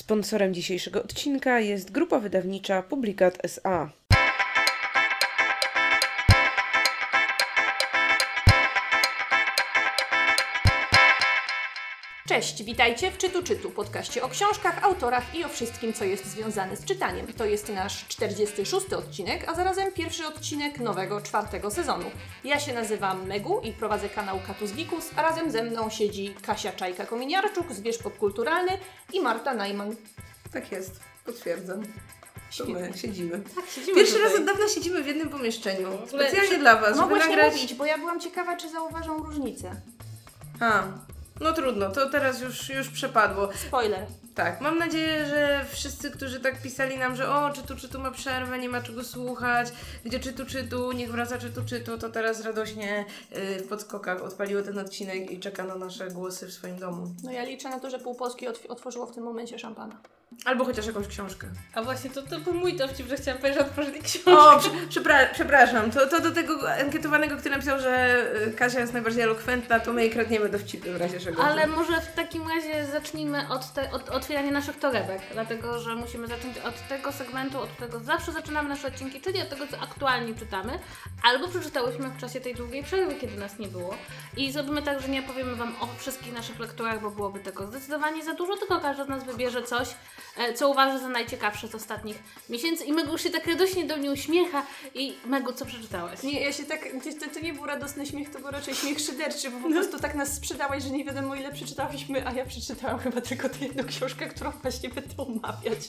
Sponsorem dzisiejszego odcinka jest grupa wydawnicza Publikat SA. Cześć, witajcie w Czytu Czytu, podcaście o książkach, autorach i o wszystkim, co jest związane z czytaniem. To jest nasz 46 odcinek, a zarazem pierwszy odcinek nowego, czwartego sezonu. Ja się nazywam Megu i prowadzę kanał Katus Gikus, a razem ze mną siedzi Kasia Czajka-Kominiarczuk, zwierz popkulturalny i Marta Najman. Tak jest, potwierdzam. To my siedzimy. Tak, siedzimy Pierwszy tutaj. raz od dawna siedzimy w jednym pomieszczeniu. Specjalnie dla Was, Mogłaś nie nagrać... mówić, bo ja byłam ciekawa, czy zauważą różnicę. A, no trudno, to teraz już, już przepadło. Spoiler. Tak, mam nadzieję, że wszyscy, którzy tak pisali nam, że o, czytu, czytu ma przerwę, nie ma czego słuchać, gdzie czytu, czytu, niech wraca czytu, czytu, to teraz radośnie yy, w podskokach odpaliło ten odcinek i czeka na nasze głosy w swoim domu. No ja liczę na to, że pół Polski otw- otworzyło w tym momencie szampana. Albo chociaż jakąś książkę. A właśnie to, to był mój dowcip, że chciałam powiedzieć, że otworzyli książkę. O, prze, przepra- przepraszam, to, to do tego ankietowanego, który napisał, że y, Kasia jest najbardziej elokwentna, to my jej kradniemy dowcipy w razie czego. Ale może w takim razie zacznijmy od, te, od otwierania naszych torebek, dlatego że musimy zacząć od tego segmentu, od którego zawsze zaczynamy nasze odcinki, czyli od tego, co aktualnie czytamy, albo przeczytałyśmy w czasie tej długiej przerwy, kiedy nas nie było. I zrobimy tak, że nie opowiemy Wam o wszystkich naszych lekturach, bo byłoby tego zdecydowanie za dużo, tylko każdy z nas wybierze coś, e, co uważa za najciekawsze z ostatnich miesięcy. I Megu już się tak radośnie do mnie uśmiecha. I Megu, co przeczytałaś? Nie, ja się tak, to, to nie był radosny śmiech, to był raczej śmiech szyderczy, bo po prostu tak nas sprzedałaś, że nie wiadomo ile przeczytałyśmy, a ja przeczytałam chyba tylko tę jedną książkę, którą właśnie będę omawiać.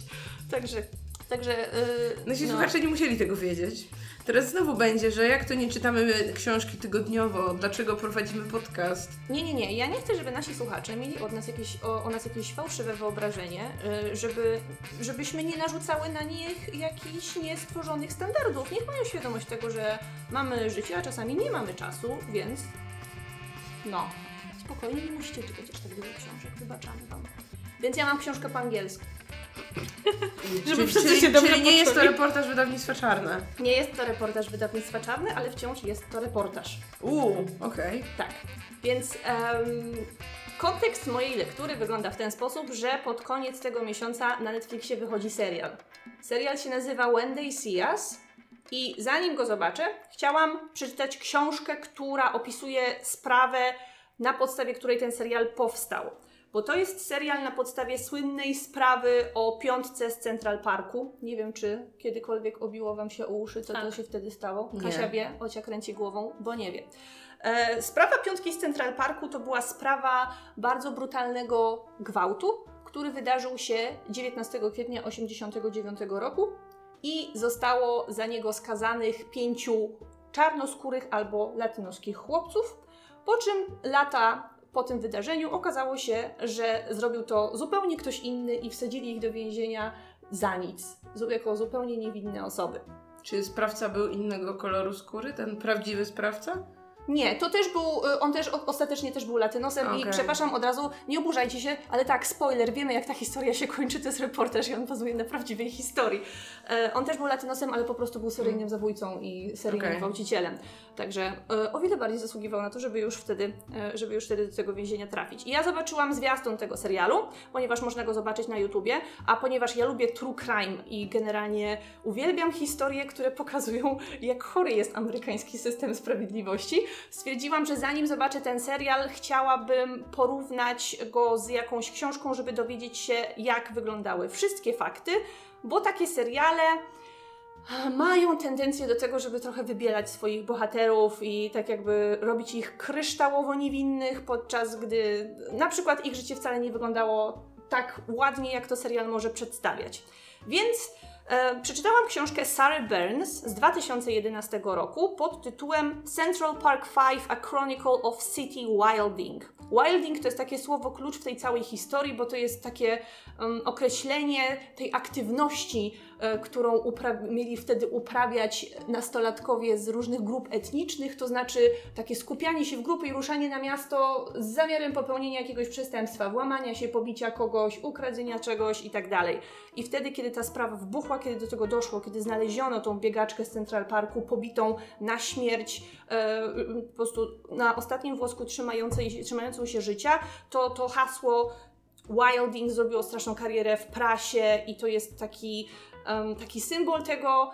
Także, także... Yy, Nasi słuchacze nie musieli tego wiedzieć. Teraz znowu będzie, że jak to nie czytamy książki tygodniowo, dlaczego prowadzimy podcast? Nie, nie, nie. Ja nie chcę, żeby nasi słuchacze mieli od nas jakieś, o, o nas jakieś fałszywe wyobrażenie, y, żeby, żebyśmy nie narzucały na nich jakichś niestworzonych standardów. Niech mają świadomość tego, że mamy życie, a czasami nie mamy czasu, więc no, spokojnie, nie musicie czytać aż tak wiele książek, wybaczamy Wam. Więc ja mam książkę po angielsku. Żeby czyli, wszyscy czyli, się dobrze czyli nie jest to reportaż wydawnictwa Czarne. Nie jest to reportaż wydawnictwa Czarne, ale wciąż jest to reportaż. Uuu, okej. Tak. Więc em, kontekst mojej lektury wygląda w ten sposób, że pod koniec tego miesiąca na Netflixie wychodzi serial. Serial się nazywa When They See Us i zanim go zobaczę, chciałam przeczytać książkę, która opisuje sprawę, na podstawie której ten serial powstał. Bo to jest serial na podstawie słynnej sprawy o piątce z Central Parku. Nie wiem, czy kiedykolwiek obiło Wam się o uszy, co to Tak. się wtedy stało. Nie. Kasia wie, Ocia kręci głową, bo nie wie. E, sprawa piątki z Central Parku to była sprawa bardzo brutalnego gwałtu, który wydarzył się 19 kwietnia 1989 roku i zostało za niego skazanych pięciu czarnoskórych albo latynoskich chłopców, po czym lata po tym wydarzeniu okazało się, że zrobił to zupełnie ktoś inny i wsadzili ich do więzienia za nic, jako zupełnie niewinne osoby. Czy sprawca był innego koloru skóry, ten prawdziwy sprawca? Nie, to też był, y, on też ostatecznie też był latynosem i Okej. przepraszam od razu, nie oburzajcie się, ale tak, spoiler, wiemy jak ta historia się kończy, to jest reportaż i on bazuje na prawdziwej historii. E, on też był latynosem, ale po prostu był seryjnym zabójcą i seryjnym Okej. gwałcicielem. Także e, o wiele bardziej zasługiwał na to, żeby już wtedy, e, żeby już wtedy do tego więzienia trafić. I ja zobaczyłam zwiastun tego serialu, ponieważ można go zobaczyć na YouTubie, a ponieważ ja lubię true crime i generalnie uwielbiam historie, które pokazują, jak chory jest amerykański system sprawiedliwości, stwierdziłam, że zanim zobaczę ten serial, chciałabym porównać go z jakąś książką, żeby dowiedzieć się, jak wyglądały wszystkie fakty, bo takie seriale mają tendencję do tego, żeby trochę wybielać swoich bohaterów i tak jakby robić ich kryształowo niewinnych, podczas gdy na przykład ich życie wcale nie wyglądało tak ładnie, jak to serial może przedstawiać. Więc e, przeczytałam książkę Sarah Burns z 2011 roku pod tytułem Central Park 5 A Chronicle of City Wilding. Wilding to jest takie słowo klucz w tej całej historii, bo to jest takie em, określenie tej aktywności, którą upra- mieli wtedy uprawiać nastolatkowie z różnych grup etnicznych, to znaczy takie skupianie się w grupy i ruszanie na miasto z zamiarem popełnienia jakiegoś przestępstwa, włamania się, pobicia kogoś, ukradzenia czegoś i tak dalej. I wtedy, kiedy ta sprawa wybuchła, kiedy do tego doszło, kiedy znaleziono tą biegaczkę z Central Parku, pobitą na śmierć, e, po prostu na ostatnim włosku trzymającej, trzymającą się życia, to to hasło Wilding zrobiło straszną karierę w prasie i to jest taki, um, taki symbol tego,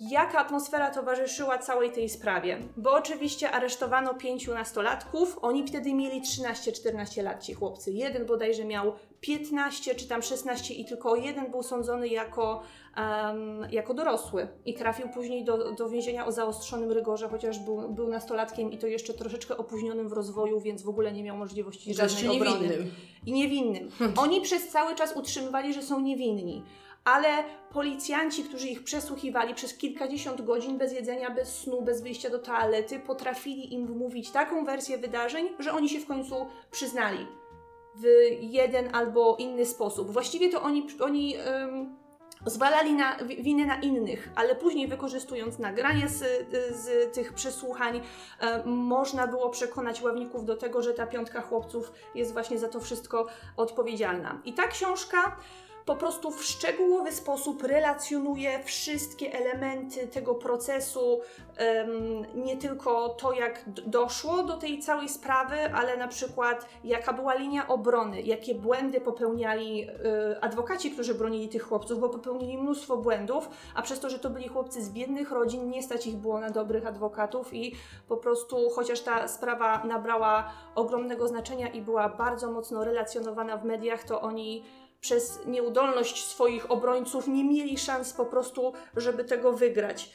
jaka atmosfera towarzyszyła całej tej sprawie. Bo oczywiście aresztowano pięciu nastolatków, oni wtedy mieli 13-14 lat, ci chłopcy. Jeden bodajże miał 15 czy tam 16 i tylko jeden był sądzony jako, um, jako dorosły i trafił później do, do więzienia o zaostrzonym rygorze, chociaż był, był nastolatkiem i to jeszcze troszeczkę opóźnionym w rozwoju, więc w ogóle nie miał możliwości żadnej obrony. niewinnym. I niewinnym. Oni przez cały czas utrzymywali, że są niewinni. Ale policjanci, którzy ich przesłuchiwali przez kilkadziesiąt godzin bez jedzenia, bez snu, bez wyjścia do toalety, potrafili im wmówić taką wersję wydarzeń, że oni się w końcu przyznali w jeden albo inny sposób. Właściwie to oni, oni zwalali na, wi- winę na innych, ale później wykorzystując nagrania z, z tych przesłuchań, e, można było przekonać ławników do tego, że ta piątka chłopców jest właśnie za to wszystko odpowiedzialna. I ta książka po prostu w szczegółowy sposób relacjonuje wszystkie elementy tego procesu, nie tylko to, jak doszło do tej całej sprawy, ale na przykład jaka była linia obrony, jakie błędy popełniali y, adwokaci, którzy bronili tych chłopców, bo popełnili mnóstwo błędów, a przez to, że to byli chłopcy z biednych rodzin, nie stać ich było na dobrych adwokatów i po prostu, chociaż ta sprawa nabrała ogromnego znaczenia i była bardzo mocno relacjonowana w mediach, to oni przez nieudolność swoich obrońców nie mieli szans po prostu, żeby tego wygrać.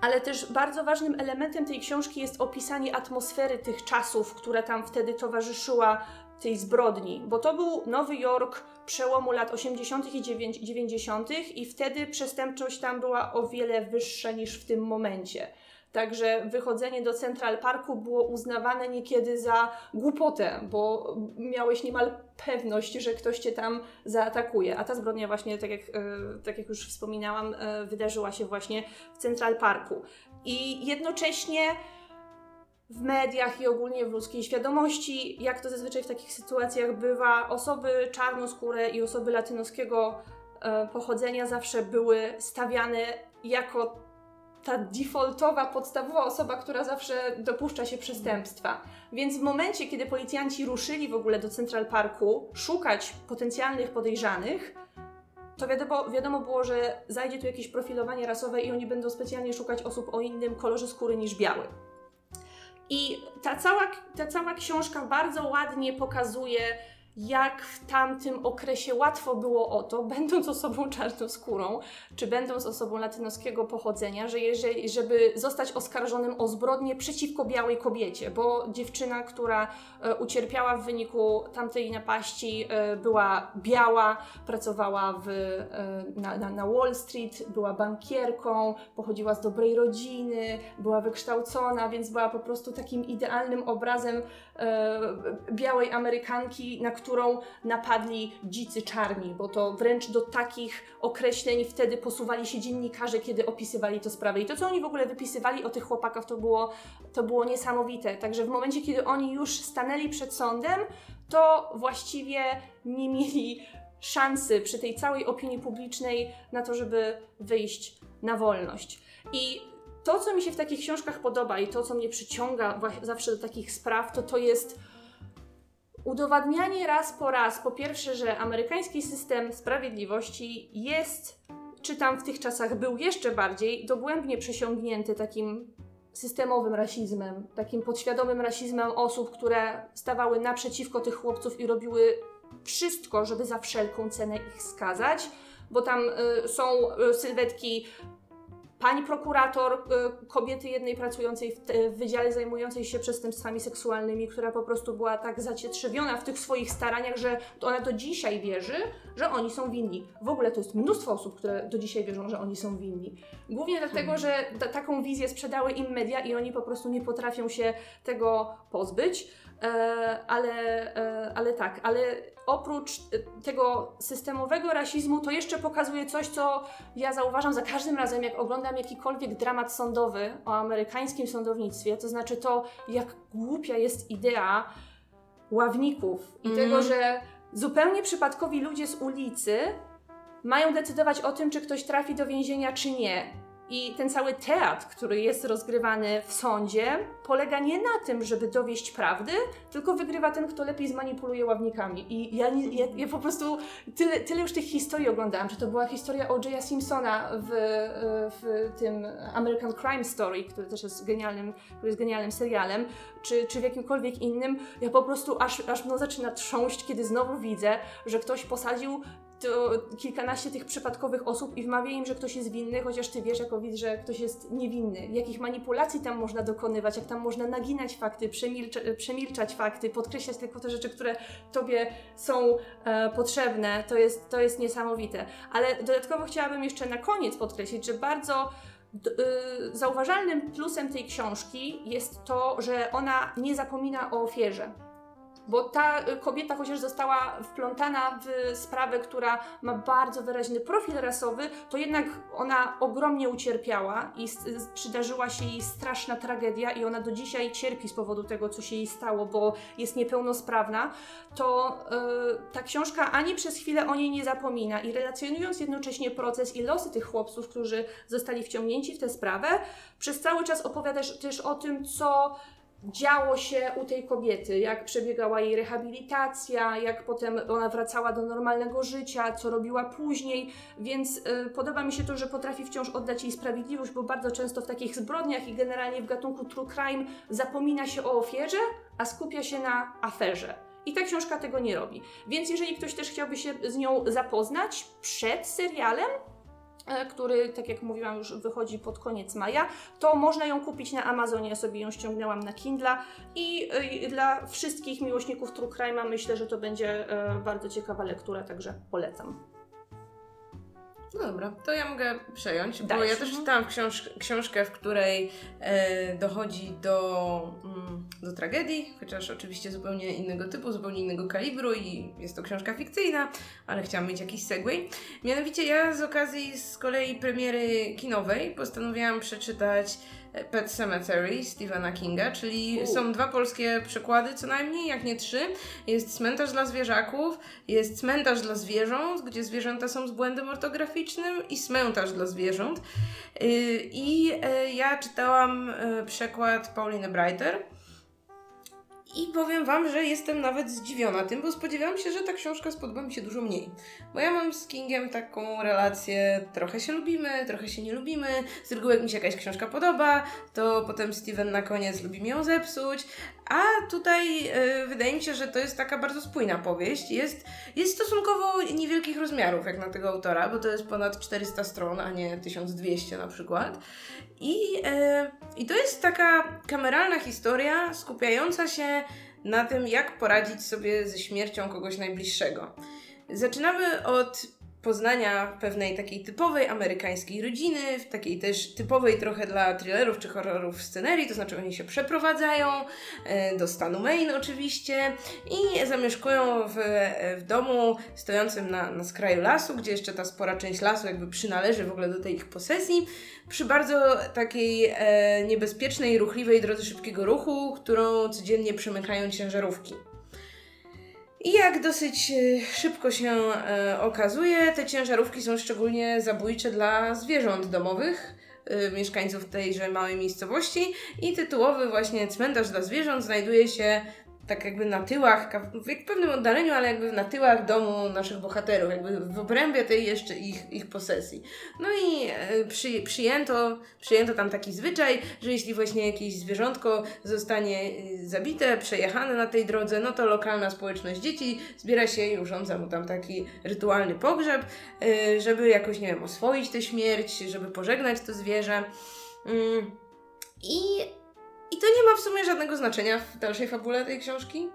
Ale też bardzo ważnym elementem tej książki jest opisanie atmosfery tych czasów, która tam wtedy towarzyszyła tej zbrodni, bo to był Nowy Jork przełomu lat 80. i 90. i wtedy przestępczość tam była o wiele wyższa niż w tym momencie. Także wychodzenie do Central Parku było uznawane niekiedy za głupotę, bo miałeś niemal pewność, że ktoś cię tam zaatakuje. A ta zbrodnia właśnie, tak jak, e, tak jak już wspominałam, e, wydarzyła się właśnie w Central Parku. I jednocześnie w mediach i ogólnie w ludzkiej świadomości, jak to zazwyczaj w takich sytuacjach bywa, osoby czarnoskóre i osoby latynoskiego e, pochodzenia zawsze były stawiane jako ta defaultowa, podstawowa osoba, która zawsze dopuszcza się przestępstwa. Więc w momencie, kiedy policjanci ruszyli w ogóle do Central Parku szukać potencjalnych podejrzanych, to wiadomo, wiadomo było, że zajdzie tu jakieś profilowanie rasowe i oni będą specjalnie szukać osób o innym kolorze skóry niż biały. I ta cała, ta cała książka bardzo ładnie pokazuje, jak w tamtym okresie łatwo było o to, będąc osobą czarnoskórą, czy będąc osobą latynoskiego pochodzenia, że jeżeli, żeby zostać oskarżonym o zbrodnię przeciwko białej kobiecie, bo dziewczyna, która e, ucierpiała w wyniku tamtej napaści, e, była biała, pracowała w, e, na, na, na Wall Street, była bankierką, pochodziła z dobrej rodziny, była wykształcona, więc była po prostu takim idealnym obrazem białej Amerykanki, na napadli dzicy czarni, bo to wręcz do takich określeń wtedy posuwali się dziennikarze, kiedy opisywali to sprawę. I to, co oni w ogóle wypisywali o tych chłopakach, to było, to było niesamowite. Także w momencie, kiedy oni już stanęli przed sądem, to właściwie nie mieli szansy przy tej całej opinii publicznej na to, żeby wyjść na wolność. I to, co mi się w takich książkach podoba i to, co mnie przyciąga zawsze do takich spraw, to to jest udowadnianie raz po raz, po pierwsze, że amerykański system sprawiedliwości jest, czy tam w tych czasach był jeszcze bardziej, dogłębnie przesiągnięty takim systemowym rasizmem, takim podświadomym rasizmem osób, które stawały naprzeciwko tych chłopców i robiły wszystko, żeby za wszelką cenę ich skazać, bo tam y, są y, sylwetki pani prokurator, y, kobiety jednej pracującej w, te- w wydziale zajmującej się przestępstwami seksualnymi, która po prostu była tak zacietrzewiona w tych swoich staraniach, że ona do dzisiaj wierzy, że oni są winni. W ogóle to jest mnóstwo osób, które do dzisiaj wierzą, że oni są winni. Głównie dlatego, że ta, taką wizję sprzedały im media i oni po prostu nie potrafią się tego pozbyć. E, ale, e, ale tak, ale oprócz e, tego systemowego rasizmu, to jeszcze pokazuje coś, co ja zauważam za każdym razem, jak oglądam jakikolwiek dramat sądowy o amerykańskim sądownictwie, to znaczy to, jak głupia jest idea ławników i Mhm. tego, że zupełnie przypadkowi ludzie z ulicy mają decydować o tym, czy ktoś trafi do więzienia, czy nie. I ten cały teatr, który jest rozgrywany w sądzie, polega nie na tym, żeby dowieść prawdy, tylko wygrywa ten, kto lepiej zmanipuluje ławnikami. I ja, nie, ja, ja po prostu tyle, tyle już tych historii oglądałam, czy to była historia O.J. Simpsona w, w tym American Crime Story, który też jest genialnym, który jest genialnym serialem, czy, czy w jakimkolwiek innym. Ja po prostu aż, aż no zaczyna trząść, kiedy znowu widzę, że ktoś posadził to kilkanaście tych przypadkowych osób i wmawia im, że ktoś jest winny, chociaż ty wiesz jako widz, że ktoś jest niewinny. Jakich manipulacji tam można dokonywać, jak tam można naginać fakty, przemilcza, przemilczać fakty, podkreślać tylko te rzeczy, które tobie są e, potrzebne. To jest, to jest niesamowite. Ale dodatkowo chciałabym jeszcze na koniec podkreślić, że bardzo y, zauważalnym plusem tej książki jest to, że ona nie zapomina o ofierze. Bo ta y, kobieta, chociaż została wplątana w sprawę, która ma bardzo wyraźny profil rasowy, to jednak ona ogromnie ucierpiała i s- przydarzyła się jej straszna tragedia i ona do dzisiaj cierpi z powodu tego, co się jej stało, bo jest niepełnosprawna, to y, ta książka ani przez chwilę o niej nie zapomina i relacjonując jednocześnie proces i losy tych chłopców, którzy zostali wciągnięci w tę sprawę, przez cały czas opowiadasz też o tym, co działo się u tej kobiety, jak przebiegała jej rehabilitacja, jak potem ona wracała do normalnego życia, co robiła później, więc y, podoba mi się to, że potrafi wciąż oddać jej sprawiedliwość, bo bardzo często w takich zbrodniach i generalnie w gatunku true crime zapomina się o ofierze, a skupia się na aferze. I ta książka tego nie robi. Więc jeżeli ktoś też chciałby się z nią zapoznać przed serialem, który, tak jak mówiłam, już wychodzi pod koniec maja, to można ją kupić na Amazonie. Ja sobie ją ściągnęłam na Kindle i dla wszystkich miłośników True Crime'a myślę, że to będzie e, bardzo ciekawa lektura, także polecam. No dobra, to ja mogę przejąć, bo Dajesz. ja też czytałam książ książkę, w której e, dochodzi do, mm, do tragedii, chociaż oczywiście zupełnie innego typu, zupełnie innego kalibru i jest to książka fikcyjna, ale chciałam mieć jakiś segway. Mianowicie ja z okazji z kolei premiery kinowej postanowiłam przeczytać Pet Cemetery Stephena Kinga, czyli U. są dwa polskie przekłady, co najmniej, jak nie trzy. Jest Cmentarz dla zwierzaków, jest Cmentarz dla zwierząt, gdzie zwierzęta są z błędem ortograficznym i Cmentarz dla zwierząt. Yy, I e, ja czytałam e, przekład Pauliny Breiter. I powiem Wam, że jestem nawet zdziwiona tym, bo spodziewałam się, że ta książka spodoba mi się dużo mniej. Bo ja mam z Kingiem taką relację, trochę się lubimy, trochę się nie lubimy. Z reguły jak mi się jakaś książka podoba, to potem Steven na koniec lubi mi ją zepsuć. A tutaj e, wydaje mi się, że to jest taka bardzo spójna powieść. Jest, jest stosunkowo niewielkich rozmiarów jak na tego autora, bo to jest ponad 400 stron, a nie 1200 na przykład. I, e, I to jest taka kameralna historia skupiająca się na tym, jak poradzić sobie ze śmiercią kogoś najbliższego. Zaczynamy od poznania pewnej takiej typowej amerykańskiej rodziny, w takiej też typowej trochę dla thrillerów czy horrorów scenerii, to znaczy oni się przeprowadzają e, do stanu Maine oczywiście i zamieszkują w, w domu stojącym na, na skraju lasu, gdzie jeszcze ta spora część lasu jakby przynależy w ogóle do tej ich posesji, przy bardzo takiej e, niebezpiecznej, ruchliwej drodze szybkiego ruchu, którą codziennie przemykają ciężarówki. I jak dosyć e, szybko się e, okazuje, te ciężarówki są szczególnie zabójcze dla zwierząt domowych, e, mieszkańców tejże małej miejscowości. I tytułowy właśnie cmentarz dla zwierząt znajduje się tak jakby na tyłach, w pewnym oddaleniu, ale jakby na tyłach domu naszych bohaterów, jakby w obrębie tej jeszcze ich, ich posesji. No i e, przy, przyjęto, przyjęto tam taki zwyczaj, że jeśli właśnie jakieś zwierzątko zostanie e, zabite, przejechane na tej drodze, no to lokalna społeczność dzieci zbiera się i urządza mu tam taki rytualny pogrzeb, e, żeby jakoś, nie wiem, oswoić tę śmierć, żeby pożegnać to zwierzę. Mm. I, I to nie ma w sumie żadnego znaczenia w dalszej fabule tej książki.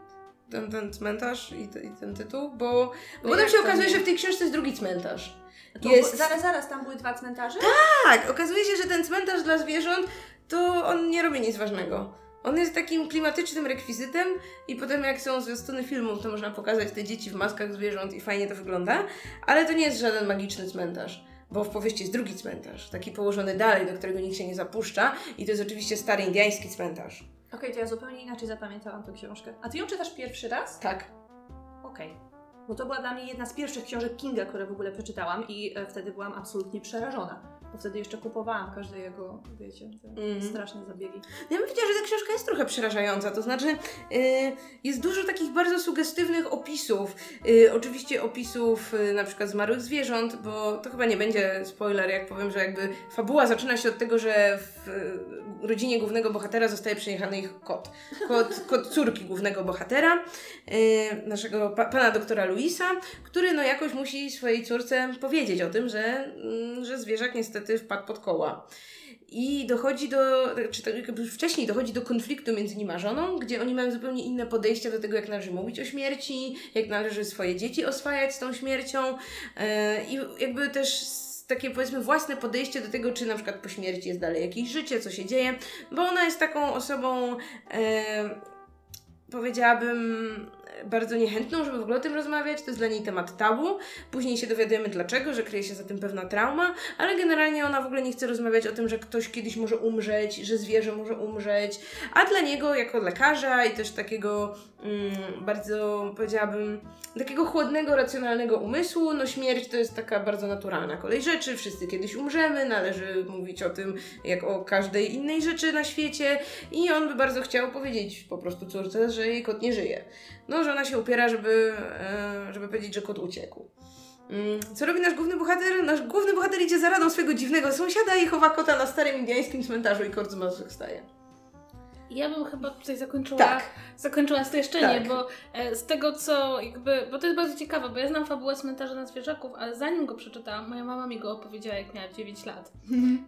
Ten, ten cmentarz i, te, i ten tytuł, bo, bo potem się okazuje, nie? że w tej książce jest drugi cmentarz. To Jest- Zaraz, zaraz, tam były dwa cmentarze? Tak, okazuje się, że ten cmentarz dla zwierząt to on nie robi nic ważnego. On jest takim klimatycznym rekwizytem i potem jak są zwiastuny filmów, to można pokazać te dzieci w maskach zwierząt i fajnie to wygląda, ale to nie jest żaden magiczny cmentarz. Bo w powieści jest drugi cmentarz, taki położony dalej, do którego nikt się nie zapuszcza i to jest oczywiście stary indyjski cmentarz. Okej, to ja zupełnie inaczej zapamiętałam tę książkę. A ty ją czytasz pierwszy raz? Tak. Okej. Bo to była dla mnie jedna z pierwszych książek Kinga, które w ogóle przeczytałam i e, wtedy byłam absolutnie przerażona. Bo wtedy jeszcze kupowałam każde jego, wiecie, te Mhm. straszne zabiegi. Ja bym powiedziała, że ta książka jest trochę przerażająca, to znaczy y, jest dużo takich bardzo sugestywnych opisów. Y, oczywiście opisów y, na przykład zmarłych zwierząt, bo to chyba nie będzie spoiler, jak powiem, że jakby fabuła zaczyna się od tego, że w y, rodzinie głównego bohatera zostaje przyjechany ich kot. Kot, kot córki głównego bohatera, y, naszego pa, pana doktora Luisa, który no jakoś musi swojej córce powiedzieć o tym, że, mm, że zwierzak niestety wpadł pod koła. I dochodzi do, czy to jakby już wcześniej dochodzi do konfliktu między nim a żoną, gdzie oni mają zupełnie inne podejście do tego, jak należy mówić o śmierci, jak należy swoje dzieci oswajać z tą śmiercią e, i jakby też takie powiedzmy własne podejście do tego, czy na przykład po śmierci jest dalej jakieś życie, co się dzieje, bo ona jest taką osobą, e, powiedziałabym, bardzo niechętną, żeby w ogóle o tym rozmawiać. To jest dla niej temat tabu. Później się dowiadujemy dlaczego, że kryje się za tym pewna trauma, ale generalnie ona w ogóle nie chce rozmawiać o tym, że ktoś kiedyś może umrzeć, że zwierzę może umrzeć, a dla niego jako lekarza i też takiego mm, bardzo, powiedziałabym, takiego chłodnego, racjonalnego umysłu, no śmierć to jest taka bardzo naturalna kolej rzeczy, wszyscy kiedyś umrzemy, należy mówić o tym jak o każdej innej rzeczy na świecie i on by bardzo chciał powiedzieć po prostu córce, że jej kot nie żyje. No, że ona się upiera, żeby, e, żeby powiedzieć, że kot uciekł. Mm, Co robi nasz główny bohater? Nasz główny bohater idzie za radą swojego dziwnego sąsiada i chowa kota na starym indyjskim cmentarzu i kot z staje. Ja bym chyba tutaj zakończyła, Tak. zakończyła streszczenie, Tak. bo e, z tego co jakby, bo to jest bardzo ciekawe, bo ja znam fabułę cmentarza na zwierzaków, ale zanim go przeczytałam, moja mama mi go opowiedziała jak miała 9 lat.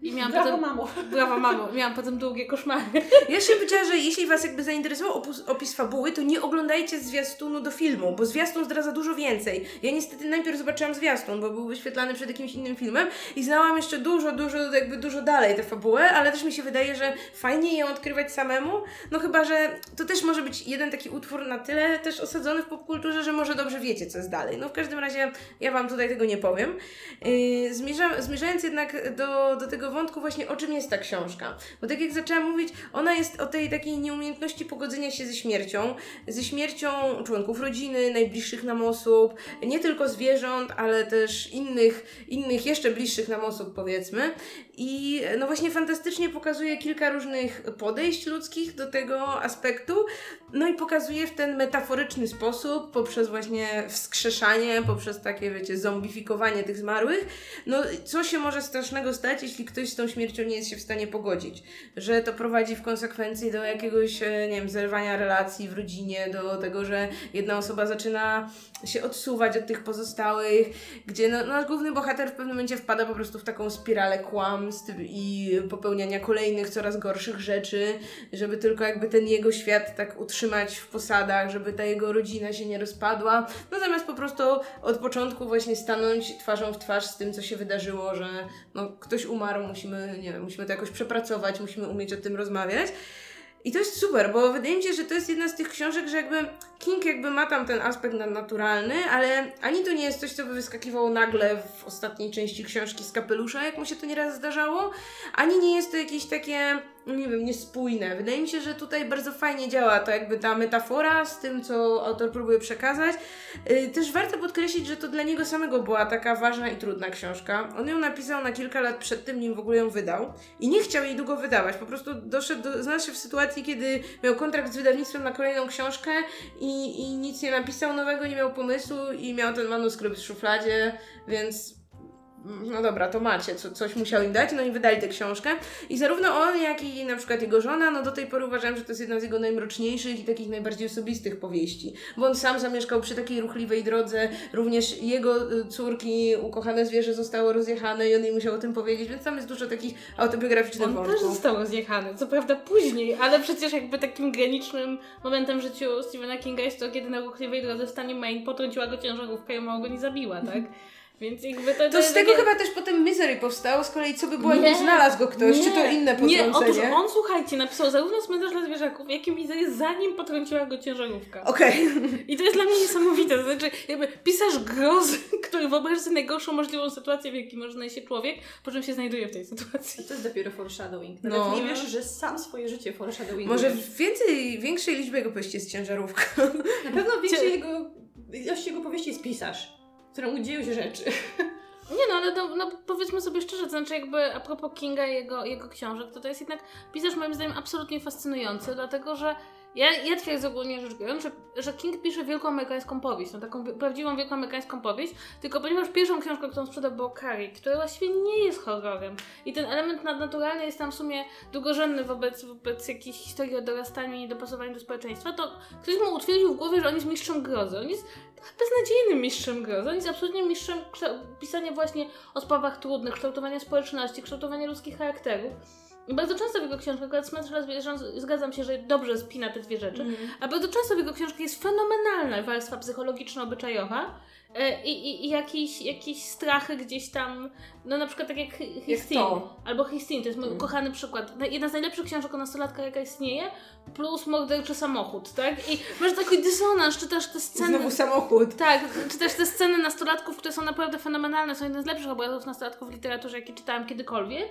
I miałam Brawo, potem, mamo. Brawo mamo, miałam potem długie koszmary. Ja jeszcze powiedziała, że jeśli Was jakby zainteresował opus, opis fabuły, to nie oglądajcie zwiastunu do filmu, bo zwiastun zdradza dużo więcej. Ja niestety najpierw zobaczyłam zwiastun, bo był wyświetlany przed jakimś innym filmem i znałam jeszcze dużo, dużo, jakby dużo dalej tę fabułę, ale też mi się wydaje, że fajnie ją odkrywać samemu, no chyba, że to też może być jeden taki utwór na tyle też osadzony w popkulturze, że może dobrze wiecie, co jest dalej. No w każdym razie ja Wam tutaj tego nie powiem. Yy, zmierzając jednak do, do tego wątku właśnie, o czym jest ta książka. Bo tak jak zaczęłam mówić, ona jest o tej takiej nieumiejętności pogodzenia się ze śmiercią, ze śmiercią członków rodziny, najbliższych nam osób, nie tylko zwierząt, ale też innych, innych jeszcze bliższych nam osób, powiedzmy. I no właśnie fantastycznie pokazuje kilka różnych podejść ludzkich do tego aspektu, no i pokazuje w ten metaforyczny sposób, poprzez właśnie wskrzeszanie, poprzez takie, wiecie, zombifikowanie tych zmarłych, no co się może strasznego stać, jeśli ktoś z tą śmiercią nie jest się w stanie pogodzić. Że to prowadzi w konsekwencji do jakiegoś, e, nie wiem, zerwania relacji w rodzinie, do tego, że jedna osoba zaczyna się odsuwać od tych pozostałych, gdzie no, główny bohater w pewnym momencie wpada po prostu w taką spiralę kłamstw i popełniania kolejnych, coraz gorszych rzeczy, żeby tylko jakby ten jego świat tak utrzymać w posadach, żeby ta jego rodzina się nie rozpadła. No zamiast po prostu od początku właśnie stanąć twarzą w twarz z tym, co się wydarzyło, że no, ktoś umarł, musimy, nie wiem, musimy to jakoś przepracować, musimy umieć o tym rozmawiać. I to jest super, bo wydaje mi się, że to jest jedna z tych książek, że jakby King jakby ma tam ten aspekt nadnaturalny, ale ani to nie jest coś, co by wyskakiwało nagle w ostatniej części książki z kapelusza, jak mu się to nieraz zdarzało, ani nie jest to jakieś takie, no nie wiem, niespójne. Wydaje mi się, że tutaj bardzo fajnie działa to jakby ta metafora z tym, co autor próbuje przekazać. Yy, też warto podkreślić, że to dla niego samego była taka ważna i trudna książka. On ją napisał na kilka lat przed tym, nim w ogóle ją wydał i nie chciał jej długo wydawać. Po prostu doszedł, do, znalazł się w sytuacji, kiedy miał kontrakt z wydawnictwem na kolejną książkę i, i nic nie napisał nowego, nie miał pomysłu i miał ten manuskrypt w szufladzie, więc no dobra, to macie, co, coś musiał im dać, no i wydali tę książkę. I zarówno on, jak i na przykład jego żona, no do tej pory uważałem, że to jest jedna z jego najmroczniejszych i takich najbardziej osobistych powieści. Bo on sam zamieszkał przy takiej ruchliwej drodze, również jego y, córki, ukochane zwierzę zostało rozjechane i on jej musiał o tym powiedzieć, więc tam jest dużo takich autobiograficznych On też wątków. został zjechany, co prawda później, ale przecież jakby takim granicznym momentem w życiu Stephena Kinga jest to, kiedy na ruchliwej drodze w stanie Maine potrąciła go ciężarówka i mało go nie zabiła, tak? Więc jakby to, To jest z tego takie... chyba też potem Misery powstało, z kolei co by było, Nie, jakby znalazł go ktoś, nie, czy to inne Nie, otóż potrącenie? on, słuchajcie, napisał zarówno cmentarz dla zwierzaków, jak i Mizery, zanim potrąciła go ciężarówka. Okej. I to jest dla mnie niesamowite. To znaczy, jakby pisarz grozy, który wyobraża sobie najgorszą możliwą sytuację, w jakiej może znaleźć się człowiek, po czym się znajduje w tej sytuacji. To jest dopiero foreshadowing. Nawet No. nie wiesz, że sam swoje życie foreshadowing. Może w więcej, większej liczbie jego powieści jest ciężarówka. Na pewno więcej jego, ilości jego powieści jest pisarz, któremu dzieją się rzeczy. Nie no, ale no, powiedzmy sobie szczerze, to znaczy jakby a propos Kinga i jego, jego książek, to to jest jednak pisarz moim zdaniem absolutnie fascynujący, dlatego że ja, ja twierdzę ogólnie rzecz biorąc, że, że King pisze wielką amerykańską powieść, no taką prawdziwą wielką amerykańską powieść, tylko ponieważ pierwszą książką, którą sprzedał był Carrie, która właściwie nie jest horrorem i ten element nadnaturalny jest tam w sumie drugorzędny wobec, wobec jakiejś historii o dorastaniu i niedopasowaniu do społeczeństwa, to ktoś mu utwierdził w głowie, że on jest mistrzem grozy. On jest beznadziejnym mistrzem grozy. On jest absolutnie mistrzem pisania właśnie o sprawach trudnych, kształtowania społeczności, kształtowania ludzkich charakterów. Bardzo często w jego książkach, akurat Las Zwierząt, zgadzam się, że dobrze spina te dwie rzeczy, a bardzo często w jego książkach jest fenomenalna warstwa psychologiczno-obyczajowa e, i, i, i jakieś, jakieś strachy gdzieś tam, no na przykład tak jak to. albo Histine, to jest mój ukochany przykład. Na- Jedna z najlepszych książek o nastolatkach, jaka istnieje, plus Morderczy Samochód, tak? I masz taki dysonans, czytasz te sceny... Znowu samochód. Tak, czy też te sceny nastolatków, które są naprawdę fenomenalne, są jedne z lepszych obrazów nastolatków w literaturze, jakie czytałam kiedykolwiek.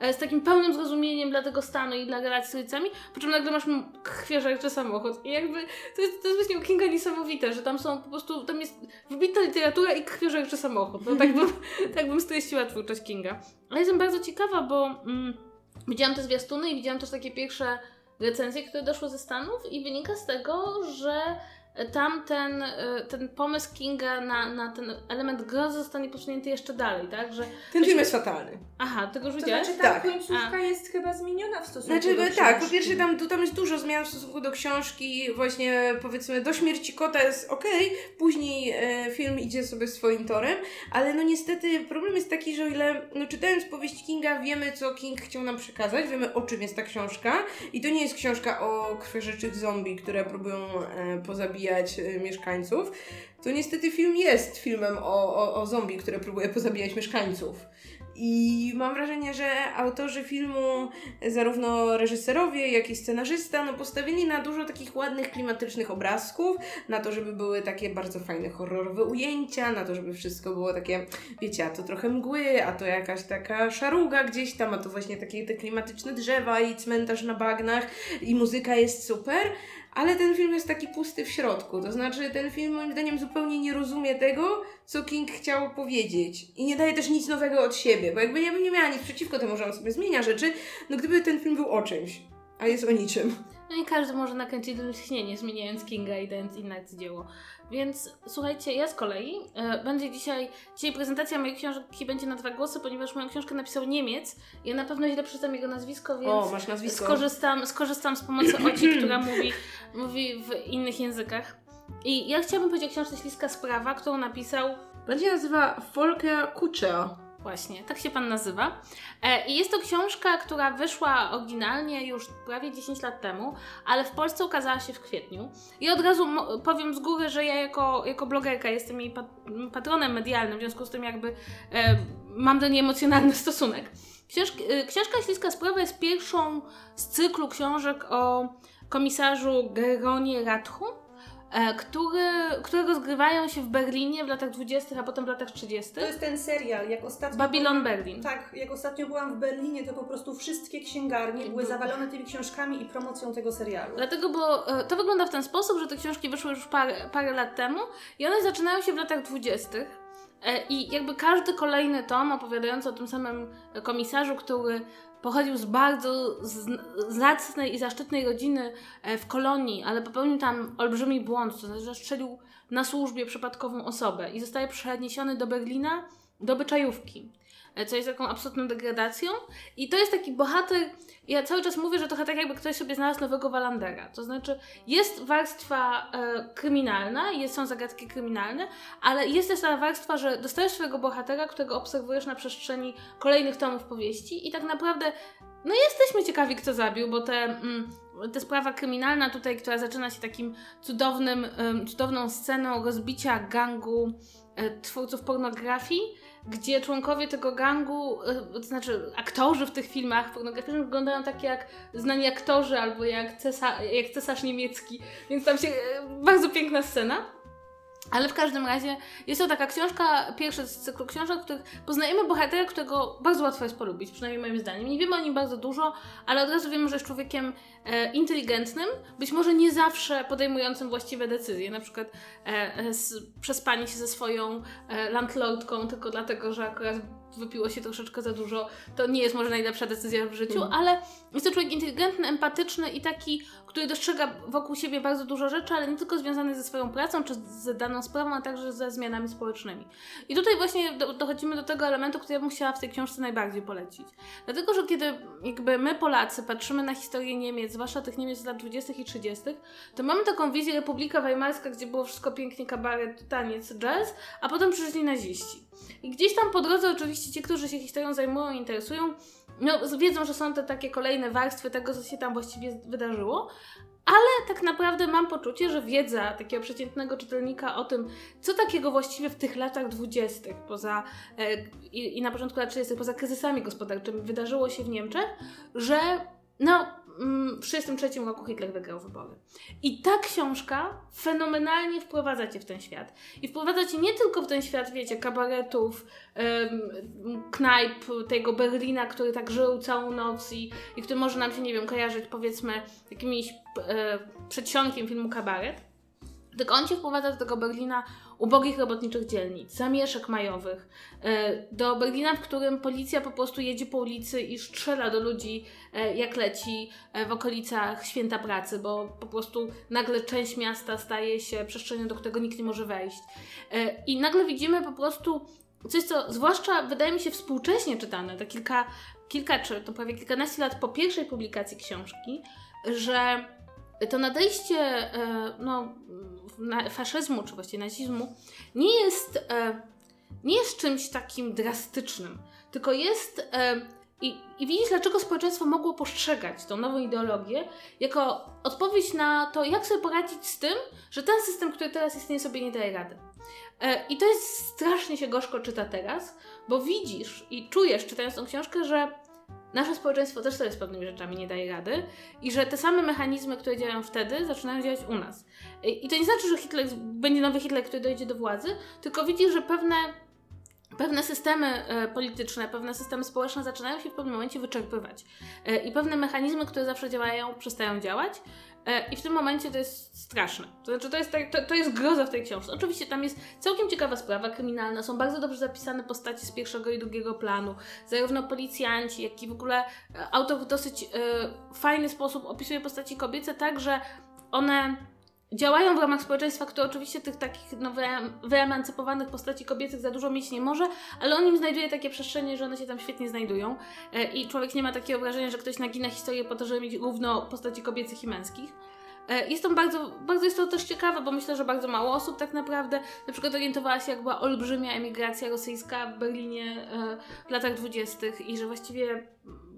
E, Z takim pełnym zrozumieniem dla tego stanu i dla relacji z rodzicami, po czym nagle masz m- krwiożerczy samochód. I jakby to jest, to jest właśnie u Kinga niesamowite, że tam są po prostu, tam jest wybitna literatura i krwiożerczy samochód. No tak bym, tak bym streściła twórczość Kinga. Ale jestem bardzo ciekawa, bo mm, widziałam te zwiastuny i widziałam też takie pierwsze recenzje, które doszły ze Stanów i wynika z tego, że tam ten, e, ten pomysł Kinga na, na ten element grozy zostanie posunięty jeszcze dalej, tak? Że, Ten film jest fatalny. aha, tego już To widziałeś? znaczy ta Tak. końcówka A. jest chyba zmieniona w stosunku Znaczy, do no tak, po książki. pierwsze tam, tam jest dużo zmian w stosunku do książki, właśnie powiedzmy do śmierci kota jest okej, później e, film idzie sobie swoim torem, ale no niestety problem jest taki, że o ile no, czytając powieść Kinga wiemy co King chciał nam przekazać, wiemy o czym jest ta książka i to nie jest książka o krwiożerczych zombie, które próbują e, pozabijać e, mieszkańców, to niestety film jest filmem o, o, o zombie, które próbuje pozabijać mieszkańców. I mam wrażenie, że autorzy filmu, zarówno reżyserowie, jak i scenarzysta, no postawili na dużo takich ładnych, klimatycznych obrazków, na to, żeby były takie bardzo fajne horrorowe ujęcia, na to, żeby wszystko było takie, wiecie, a to trochę mgły, a to jakaś taka szaruga gdzieś tam, a to właśnie takie te klimatyczne drzewa i cmentarz na bagnach i muzyka jest super, ale ten film jest taki pusty w środku. To znaczy, ten film moim zdaniem zupełnie nie rozumie tego, co King chciał powiedzieć. I nie daje też nic nowego od siebie, bo jakby ja bym nie miała nic przeciwko temu, że on sobie zmienia rzeczy, no gdyby ten film był o czymś, a jest o niczym. No i każdy może nakręcić lśnienie, zmieniając Kinga i dając inne dzieło. Więc słuchajcie, ja z kolei e, będzie dzisiaj, dzisiaj prezentacja mojej książki będzie na dwa głosy, ponieważ moją książkę napisał Niemiec. Ja na pewno źle przeczytam jego nazwisko, więc O, masz nazwisko. skorzystam, skorzystam z pomocy Oci, która mówi, mówi w innych językach. I ja chciałabym powiedzieć o książce Śliska Sprawa, którą napisał Będzie nazywa Volker Kutscher. Właśnie, tak się pan nazywa. E, I jest to książka, która wyszła oryginalnie już prawie 10 lat temu, ale w Polsce ukazała się w kwietniu. I od razu powiem z góry, że ja jako, jako blogerka jestem jej pat- patronem medialnym, w związku z tym jakby e, mam do niej emocjonalny stosunek. Książk- e, książka Śliska Sprawa jest pierwszą z cyklu książek o komisarzu Geronie Rathu, e, który, które rozgrywają się w Berlinie w latach 20., a potem w latach 30. To jest ten serial, jak ostatnio... Babylon Berlin. Tak, jak ostatnio byłam w Berlinie, to po prostu wszystkie księgarnie były zawalone tymi książkami i promocją tego serialu. Dlatego, bo e, to wygląda w ten sposób, że te książki wyszły już parę, parę lat temu i one zaczynają się w latach dwudziestych. E, I jakby każdy kolejny tom opowiadający o tym samym komisarzu, który pochodził z bardzo zacnej i zaszczytnej rodziny e, w kolonii, ale popełnił tam olbrzymi błąd, to znaczy zastrzelił na służbie przypadkową osobę i zostaje przeniesiony do Berlina do byczajówki, co jest taką absolutną degradacją. I to jest taki bohater, ja cały czas mówię, że trochę tak jakby ktoś sobie znalazł nowego Walandera. To znaczy jest warstwa e, kryminalna, jest, są zagadki kryminalne, ale jest też ta warstwa, że dostajesz swojego bohatera, którego obserwujesz na przestrzeni kolejnych tomów powieści i tak naprawdę no jesteśmy ciekawi, kto zabił, bo te, mm, ta sprawa kryminalna tutaj, która zaczyna się takim cudownym, cudowną sceną rozbicia gangu e, twórców pornografii, gdzie członkowie tego gangu, e, to znaczy aktorzy w tych filmach pornograficznych wyglądają tak jak znani aktorzy albo jak, cesa, jak cesarz niemiecki, więc tam się e, bardzo piękna scena. Ale w każdym razie jest to taka książka, pierwsza z cyklu książek, w których poznajemy bohatera, którego bardzo łatwo jest polubić, przynajmniej moim zdaniem. Nie wiemy o nim bardzo dużo, ale od razu wiemy, że jest człowiekiem e, inteligentnym, być może nie zawsze podejmującym właściwe decyzje, na przykład e, e, przespanie się ze swoją e, landlordką tylko dlatego, że akurat wypiło się troszeczkę za dużo, to nie jest może najlepsza decyzja w życiu, ale jest to człowiek inteligentny, empatyczny i taki, który dostrzega wokół siebie bardzo dużo rzeczy, ale nie tylko związane ze swoją pracą czy z daną sprawą, a także ze zmianami społecznymi. I tutaj właśnie do, dochodzimy do tego elementu, który ja bym chciała w tej książce najbardziej polecić. Dlatego, że kiedy jakby my Polacy patrzymy na historię Niemiec, zwłaszcza tych Niemiec z lat 20. i 30., to mamy taką wizję Republika Weimarska, gdzie było wszystko pięknie, kabaret, taniec, jazz, a potem przyszli naziści. I gdzieś tam po drodze oczywiście ci, którzy się historią zajmują interesują, no, wiedzą, że są te takie kolejne warstwy tego, co się tam właściwie wydarzyło, ale tak naprawdę mam poczucie, że wiedza takiego przeciętnego czytelnika o tym, co takiego właściwie w tych latach dwudziestych, poza e, i, i na początku lat 30., poza kryzysami gospodarczymi wydarzyło się w Niemczech, że no, w 1933 roku Hitler wygrał wybory. I ta książka fenomenalnie wprowadza cię w ten świat. I wprowadza cię nie tylko w ten świat, wiecie, kabaretów, em, knajp, tego Berlina, który tak żył całą noc i, i który może nam się, nie wiem, kojarzyć powiedzmy jakimś e, przedsionkiem filmu Kabaret. Tylko on cię wprowadza do tego Berlina ubogich robotniczych dzielnic, zamieszek majowych, e, do Berlina, w którym policja po prostu jedzie po ulicy i strzela do ludzi, e, jak leci e, w okolicach święta pracy, bo po prostu nagle część miasta staje się przestrzenią, do którego nikt nie może wejść. I nagle widzimy po prostu coś, co zwłaszcza wydaje mi się współcześnie czytane, to kilka, kilka czy to prawie kilkanaście lat po pierwszej publikacji książki, że to nadejście no, faszyzmu, czy właściwie nazizmu, nie jest, e, nie jest czymś takim drastycznym, tylko jest. E, i, I widzisz, dlaczego społeczeństwo mogło postrzegać tą nową ideologię jako odpowiedź na to, jak sobie poradzić z tym, że ten system, który teraz istnieje, sobie nie daje rady. E, I to jest strasznie się gorzko czyta teraz, bo widzisz i czujesz, czytając tą książkę, że nasze społeczeństwo też sobie z pewnymi rzeczami nie daje rady i że te same mechanizmy, które działają wtedy, zaczynają działać u nas. I to nie znaczy, że Hitler będzie nowy Hitler, który dojdzie do władzy, tylko widzi, że pewne, pewne systemy e, polityczne, pewne systemy społeczne zaczynają się w pewnym momencie wyczerpywać. E, I pewne mechanizmy, które zawsze działają, przestają działać. E, I w tym momencie to jest straszne. To znaczy, to jest, to, to jest groza w tej książce. Oczywiście tam jest całkiem ciekawa sprawa kryminalna, są bardzo dobrze zapisane postaci z pierwszego i drugiego planu. Zarówno policjanci, jak i w ogóle autor w dosyć e, fajny sposób opisuje postaci kobiece, tak, że one działają w ramach społeczeństwa, które oczywiście tych takich no, wyemancypowanych postaci kobiecych za dużo mieć nie może, ale on im znajduje takie przestrzenie, że one się tam świetnie znajdują e, i człowiek nie ma takiego wrażenia, że ktoś nagina historię po to, żeby mieć równo postaci kobiecych i męskich. E, jest to bardzo, bardzo jest to też ciekawe, bo myślę, że bardzo mało osób tak naprawdę na przykład orientowała się, jak była olbrzymia emigracja rosyjska w Berlinie e, w latach dwudziestych i że właściwie